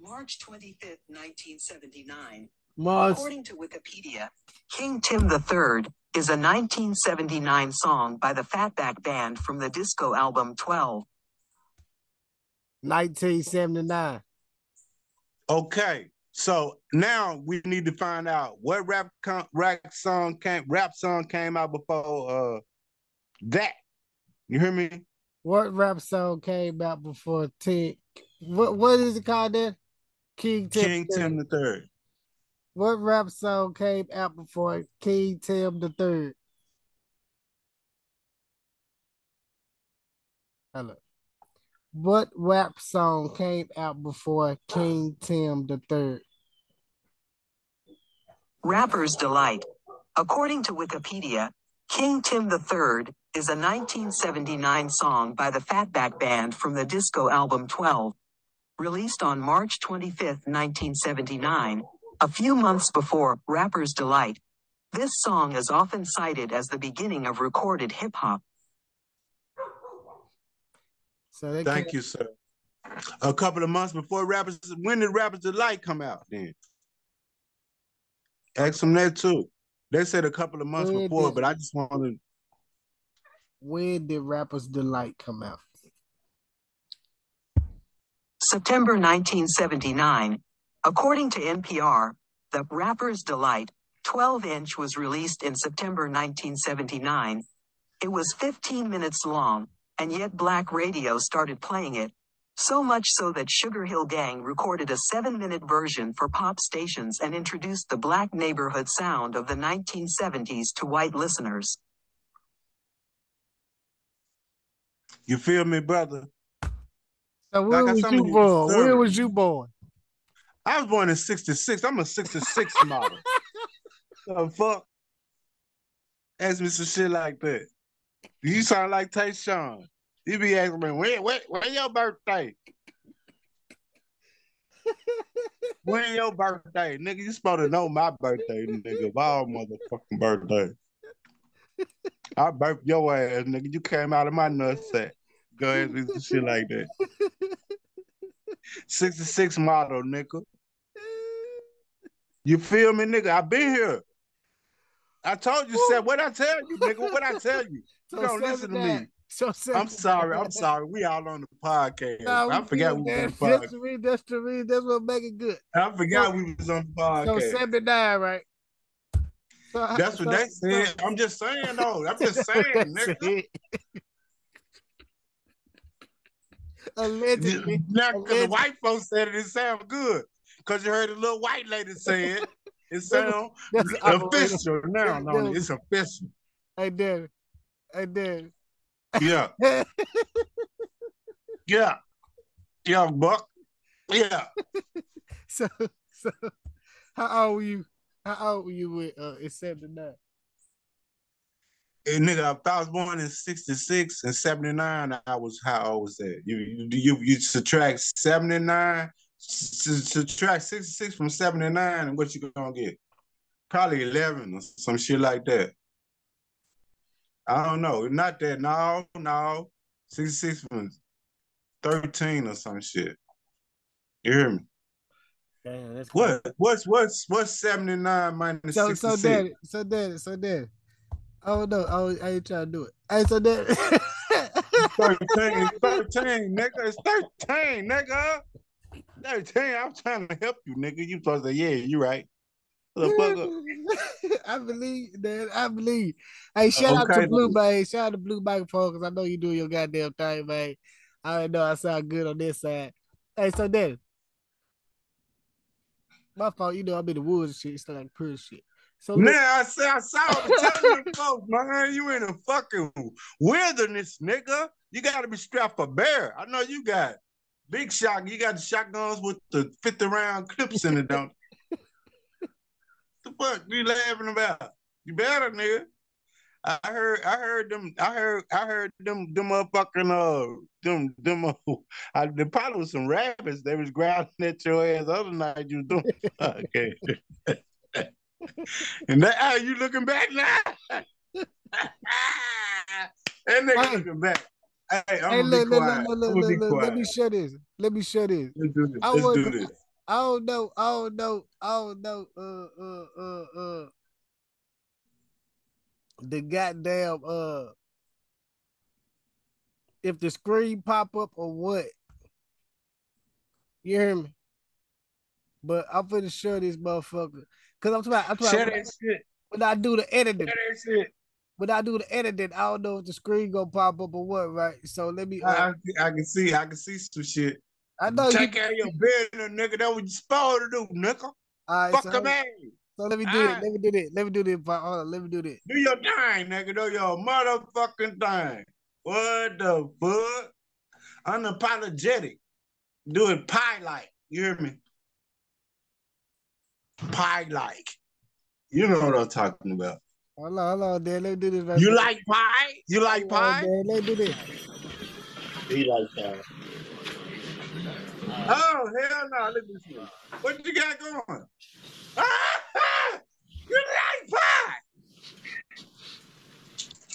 March 25th, 1979. Mars. According to Wikipedia, King Tim III is a 1979 song by the Fatback Band from the disco album 12. 1979. Okay. So now we need to find out what rap con- rap song came rap song came out before uh that. You hear me? What rap song came out before Tim? What what is it called then? King Tim. King the Tim the Third. What rap song came out before King Tim the Third? Hello. What rap song came out before King Tim the Third? Rapper's Delight. According to Wikipedia, King Tim III is a 1979 song by the Fatback Band from the disco album 12. Released on March 25, 1979, a few months before Rapper's Delight. This song is often cited as the beginning of recorded hip hop. So they Thank came- you, sir. A couple of months before rappers, when did Rappers Delight come out? Then ask them that too. They said a couple of months When before, did- but I just wanted when did Rapper's Delight come out? September 1979. According to NPR, The Rapper's Delight 12 inch was released in September 1979. It was 15 minutes long, and yet black radio started playing it. So much so that Sugar Hill Gang recorded a seven minute version for pop stations and introduced the black neighborhood sound of the 1970s to white listeners. You feel me, brother? So where Like was you born? Where was you born? I was born in 66. I'm a 66 <laughs> model. the fuck? Ask me some shit like that. You sound like Tayshawn. You be asking me, when, when, when your birthday? when your birthday? Nigga, you supposed to know my birthday, nigga, of all motherfucking birthday. I birthed your ass, nigga. You came out of my nutsack. Go me some shit like that. 66 model, nigga. You feel me, nigga? I been here. I told you, said what I tell you, nigga. What I tell you. You don't listen to me. So I'm sorry. I'm sorry. We all on the podcast. I forgot we was on the podcast. That's the reason. That's the reason. That's what make it good. I forgot we was on the So podcast. 79, right? So, That's what so- they said. I'm just saying though. I'm just saying, <laughs> nigga. Allegedly. Now, because the white folks said it, it sound good. Because you heard a little white lady say it. It sound That's the operator. official now. No, it's official. I did. I did. Yeah, <laughs> yeah, yeah, buck. Yeah, <laughs> so, so, how old were you? How old were you with uh, in 79? And nigga, if I was born in '66 and '79, I was how old was that? You you you, you subtract '79, subtract '66 from '79, and what you gonna get? Probably 11 or some shit like that. I don't know. Not that. No, no. 66 was 13 or some shit. You hear me? Damn, that's What? What's what's what's 79 minus So, 66? so daddy, so daddy, so daddy. Oh no, I, was- I ain't trying to do it. Hey, so daddy. 13, 13, nigga. It's 13, nigga. 13. I'm trying to help you, nigga. You supposed to say, yeah, you right. <laughs> I believe that. I believe. Hey, shout out to Blue man. Shout out to Blue microphone because I know you do your goddamn thing, man. I already know I sound good on this side. Hey, so then, my fault. You know I'm in the woods and shit. It's like pretty shit. So look, I said I saw the <laughs> telling you folks, man, you in a fucking wilderness, nigga. You gotta be strapped for bear. I know you got big shot. You got the shotguns with the 50 round clips in it, don't you? <laughs> the fuck you laughing about? You better, nigga. I heard, I heard them, I heard, I heard them, them motherfucking, uh, them, them, <laughs> uh, I, there probably was some rabbits. They was growling at your ass the other night. You doing, okay. <laughs> And that how you looking back now? <laughs> that nigga Hey. looking back. Hey, I'm hey, look, be look, quiet. look, look, be look, look, let me share this. Let me share this. Let's do this. I Let's do this. I don't know. I don't know. I don't know. Uh, uh, uh, uh. The goddamn uh, if the screen pop up or what. You hear me? But I'm finna show this motherfucker. Cause I'm talking. I'm talking. That shit. When I do the editing, that when I do the editing, I don't know if the screen gonna pop up or what. Right? So let me. Uh, I, I, can see. I can see some shit. I know you. Take care of your business, nigga. That's what you supposed to do, nigga. All right, Fuck so, a man. so let me do it. Alright. Let me do this. Let me do this. Hold on. Let me do this. Do your thing, nigga. Do your motherfucking thing. What the fuck? Unapologetic. Do it pie like. You hear me? Pie like. You know what I'm talking about. Hold on, hold on, Dad. Let me do this right You quick. like pie? You like Hold on, pie? Dad. Let me do this. He like pie. Oh hell no! Look at this one. What you got going? Ah, <laughs> you like pie?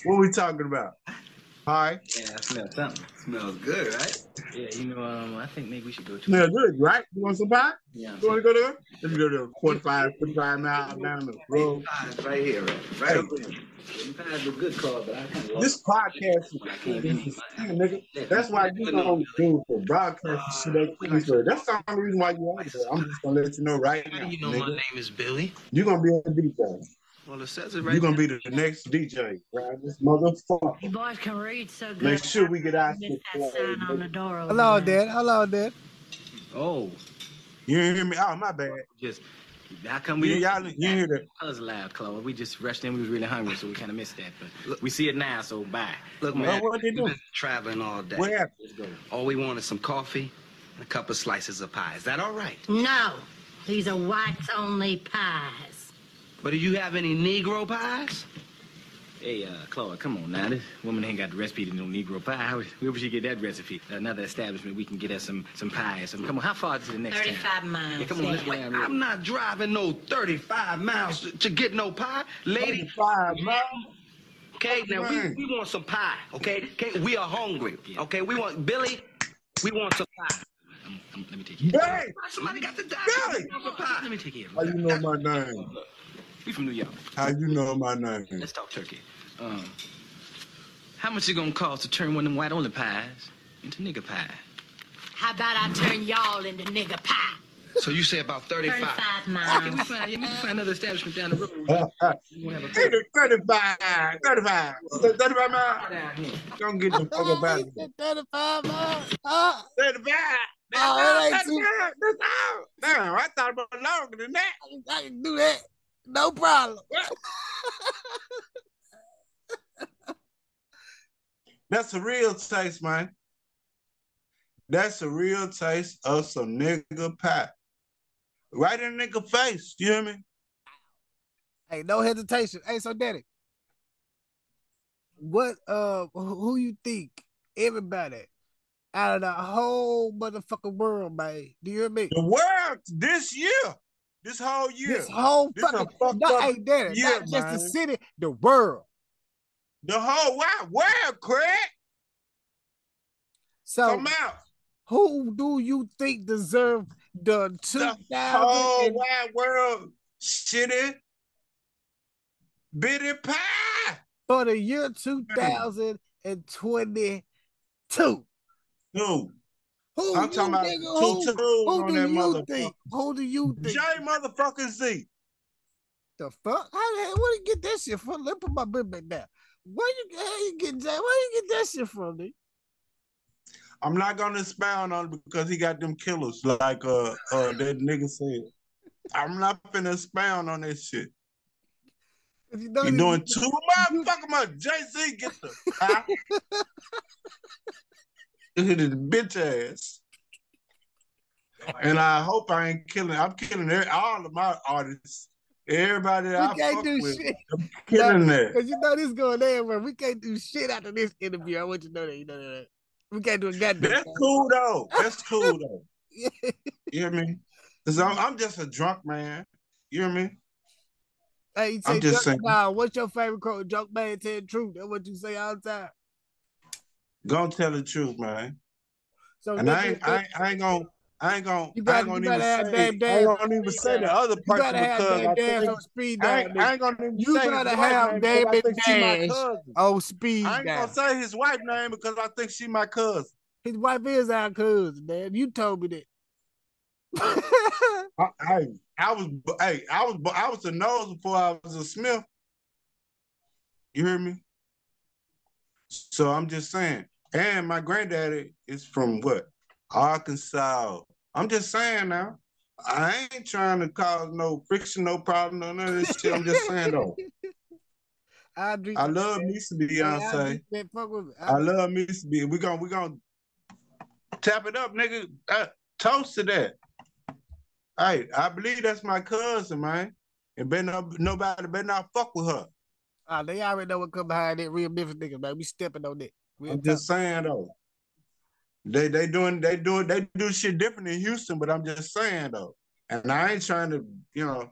What we talking about? Hi. Yeah, I smell something. Smells good, right? Yeah, you know, um, I think maybe we should go to. Smell good, right? You want some pie? Yeah, You want to go there? Let me go to 45, 45 miles down the road. right here, right, right over here. Them pies look good, Carl, but I kind of This podcast is is- nigga. That's why you don't do for broadcast shit at Kingsbury. That's the only reason why you on here. I'm just gonna let you know right How now, do you know my name is Billy? You're gonna be a DJ. Well, it says it right You're gonna be the next DJ, right? This motherfucker. You boys can read so good. Make sure we get out. Miss shit that sign on the played. door Hello. Dad. Hello, Dad. Oh, You didn't hear me? Oh, my bad. just how come You, we y'all, you didn't hear that? That was loud, Chloe. We just rushed in. We was really hungry, so we kind of missed that. But look, we see it now, so bye. Look, Come on. man, what they we've been traveling all day. What happened? Let's go. All we want is some coffee and a couple of slices of pie. Is that all right? No, these are whites only pies. But do you have any Negro pies? Hey, uh, Chloe, come on now. This woman ain't got the recipe to no Negro pie. Where would she get that recipe? Another establishment, we can get us some some pies. Some, come on, how far is the next town? 35 miles. Yeah, come on, let's go yeah. down. I'm not driving no 35 miles to, to get no pie. Lady, Five miles. okay, now we, we want some pie, okay? okay? We are hungry, okay? We want, Billy, we want some pie. Um, um, let me take you. Hey, Somebody got to die. Billy! We want some Let me take you. how do you know my name? We from New York. How you know my name? Let's talk turkey. Um, how much it gonna cost to turn one of them white only pies into nigger pie? How about I turn y'all into nigger pie? So you say about 35. 35 Can we miles. find, yeah, we find another establishment down the road. <laughs> You wanna have a 30, 35, 35, 35 miles. Don't get the fuck up out of here. 35 miles. Ah, 35. That's Oh, all, ain't that's too- that's all. Damn, I thought about longer than that. I can do that. No problem. <laughs> That's a real taste, man. That's a real taste of some nigga pie. Right in the nigga face, you hear me? Hey, no hesitation. Hey, so Daddy, what uh who who you think everybody out of the whole motherfucking world, man? Do you hear me? The world this year, this whole year, This whole This fucking fucked not, up hey Daddy, year, not just the city, the world. the whole wide world, Craig. So Come out. who do you think deserve the two thousand whole and wide world, shitty, bitty pie. for the year two hmm. thousand and twenty two? Who? I'm you talking about who, who on do that you think? Who do you think? J motherfucking Z. The fuck? How the hell? Where you get that shit from? Let me put my book back down. Where you how you get that? Where you get that shit from, dude? I'm not gonna expound on it because he got them killers, like uh uh that nigga said. I'm not finna expound on that shit. You know You these- doing too much. Jay Z get the <laughs> his bitch ass. And I hope I ain't killing. I'm killing all of my artists. Everybody that I we can't do with, shit. I'm killing that. Cause you know this going everywhere. We can't do shit after this interview. I want you to know that. You know that. We can't do a goddamn. That's thing. cool though. That's cool <laughs> though. You hear me? Cause I'm, I'm just a drunk man. You hear me? Hey, you I'm just saying. nah, what's your favorite quote? Joke man, tell the truth. That's what you say all the time. Gonna tell the truth, man. So And I ain't, I I ain't gonna, I ain't gonna, You I ain't gonna even say, I ain't gonna even say the other you person gotta have because damn I think speed I ain't, I ain't gonna even You say gotta have wife name because damn think dash on speed I ain't dial. gonna say his wife name because I think she my cousin. His wife is our cousin, man. You told me that. I, I, I was, hey, I was, I was a Knowles before I was a Smith. You hear me? So I'm just saying. And my granddaddy is from what? Arkansas. I'm just saying now. I ain't trying to cause no friction, no problem, no none of this shit. I'm just saying though. <laughs> I. I love me some Beyonce. drink that. Fuck me. I love me some Beyonce. We gonna we gonna tap it up, nigga. Uh, toast to that. Hey, I believe that's my cousin, man. And better not, nobody better not fuck with her. Ah, they already know what come behind that real Memphis nigga, man. We stepping on that. I'm just saying though. They they doing they doing they do shit different in Houston, but I'm just saying though. And I ain't trying to, you know.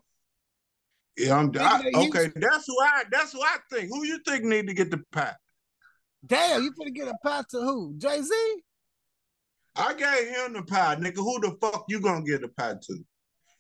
Yeah, I'm I, okay. That's who I that's who I think. Who you think need to get the pie? Damn, you finna get a pie to who? Jay Z? I gave him the pie, nigga. Who the fuck you gonna get the pie to?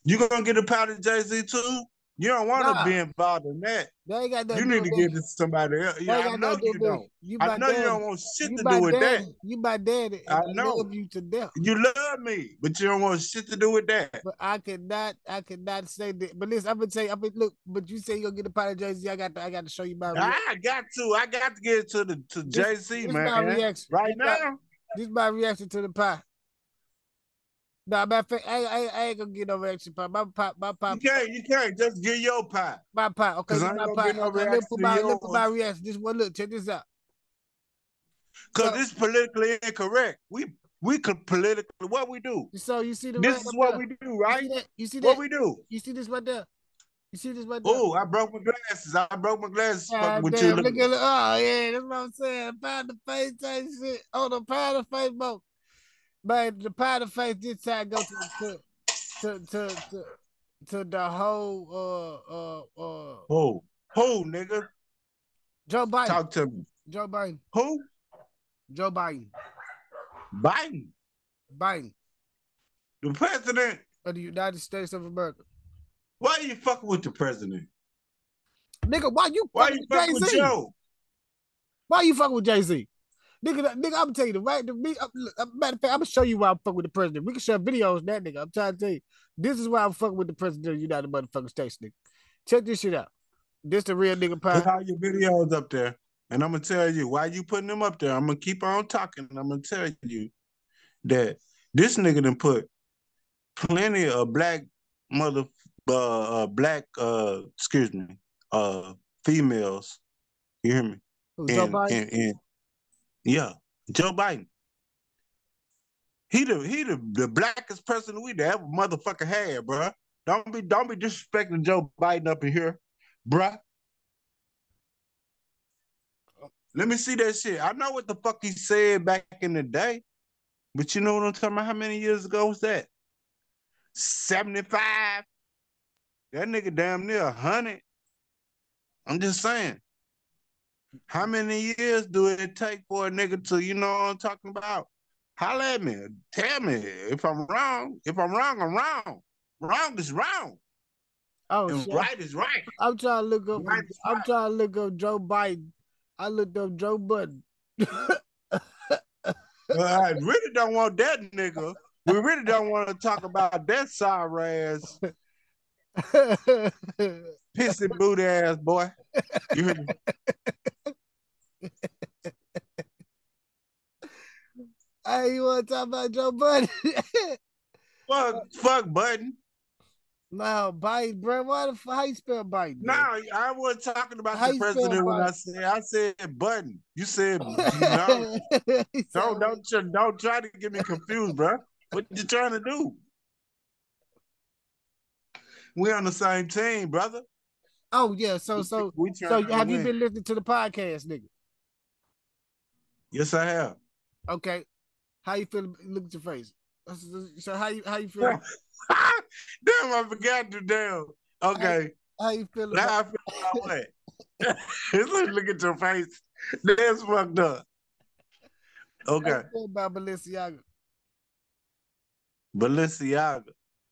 You gonna get a pie to Jay Z too? You don't want to Nah. be involved in that. They got nothing You need to give it to somebody else. Yeah, I know you don't. You I my know you don't want shit You to do with daddy. that. You my daddy. I and know. love you to death. You love me, but you don't want shit to do with that. But I could not, I could not say that. But listen, I'm gonna tell you, I'm gonna look. But you say you gonna get a pie to Jay Z. I got to, I got to show you my. rea- I got to. I got to get to the to This- Jay Z, this my man. reaction. Right This my- now. This my reaction to the pie. Nah, matter of fact, I, I, I ain't gonna get no reaction pie. My pie, my pie, You can't. You can't just get your pie. my pie. Okay, 'Cause this I ain't my pie. no Okay, look for my, look for my reaction. This one, look, check this out. Cause So- it's politically incorrect. We we could politically what we do. So you see the This is what there? we do, You right? see that? You see that? What we do. You see this right there? You see this right there? Oh, I broke my glasses. I broke my glasses ah, God with damn, you. look at it. Oh yeah, that's what I'm saying. Pound the face type shit. Oh, the pound the face, Man, the pound the face this time go to to to to to, to the whole uh uh uh Who? Who, nigga? Joe Biden. Talk to me. Joe Biden. Who? Joe Biden. Biden. Biden The president. of the United States of America. Why are you fucking with the president? Nigga, why you Why you fucking with Jay-Z? Joe? Why you fucking with Jay Z? Nigga, nigga, I'm gonna tell you the right. The, me, uh, uh, matter of fact, I'm gonna show you why I'm fucking with the president. We can share videos that nigga. I'm trying to tell you. This is why I'm fucking with the president of the United motherfucking States, nigga. Check this shit out. This the real nigga Put pie. all your videos up there. And I'm gonna tell you why you putting them up there. I'm gonna keep on talking. And I'm gonna tell you that this nigga done put plenty of black mother uh, uh black uh excuse me uh females. You hear me? Who, Joe And, Biden? and, and yeah, Joe Biden. He the he the, the blackest person we ever motherfucker had, bruh. Don't be don't be disrespecting Joe Biden up in here, bruh. Let me see that shit. I know what the fuck he said back in the day, but you know what I'm talking about? How many years ago was that? 75. That nigga damn near 100. I'm just saying. How many years do it take for a nigga to, you know what I'm talking about? Holla at me. Tell me if I'm wrong. If I'm wrong, I'm wrong. Wrong is wrong. Oh and shit. right is right. I'm trying to look up. Right I'm right. trying to look up Joe Biden. I looked up Joe Budden. <laughs> I really don't want that nigga. We really don't want to talk about that sorry ass, <laughs> pissy boot ass boy. You hear me? <laughs> hey, you want to talk about Joe Budden? <laughs> Fuck, fuck Budden. no, Biden, bro. Why the fuck? How you spell Biden? No, bro? I wasn't talking about How the president when I said I said Budden. You said <laughs> no. Don't don't try- don't try to get me confused, bro. What you trying to do? We on the same team, brother. Oh yeah, so so so have you win. been listening to the podcast, nigga? Yes, I have. Okay, how you feel? Look at your face. So how you how you feel? <laughs> damn, I forgot to damn. Okay, How you feel? now About, I feel about what? <laughs> look, at your face. That's fucked up. how Okay, about Balenciaga? Balenciaga.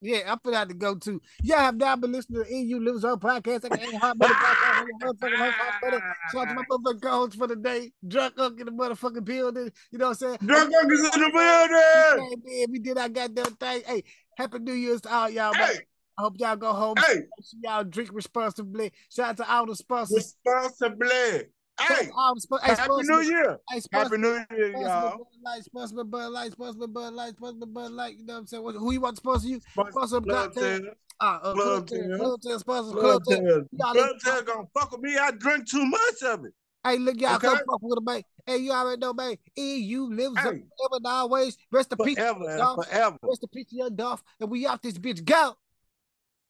Yeah, I forgot to go to. Y'all have not been listening to EU Lives Up podcast. I can hot butter podcast. motherfucking host, hot butter. Shout out to my motherfucking co-host for the day. Drunk up in the motherfucking building. You know what I'm saying? Drunk Uncle's in the building. Hey, man, we did our goddamn thing. Hey, happy New Year's to all y'all, man. Hey, I hope y'all go home. hey, y'all drink responsibly. Shout out to all the sponsors. responsibly. Hey, to all the. Hey, Happy New Year. Hey, Happy New Year, y'all. Light, sponsor Bud Light, sponsor Bud Light, sponsor Bud Light. You know what I'm saying? Who you want to sponsor you? Sponsor Sponsor Club Club Tail. Tail. Ah, uh, Club Club Tail. Club Tail sponsors Club Tail. Club Tail gonna fuck with me. I drink too much of it. Hey, look, y'all come Okay. fuck with him, man. Hey, you already know, man. EU lives up Hey. forever and always. Rest in peace, to Forever your and Dolph. forever. Rest in peace, Young Dolph. And we out this bitch. Go.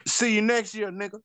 See you next year, nigga.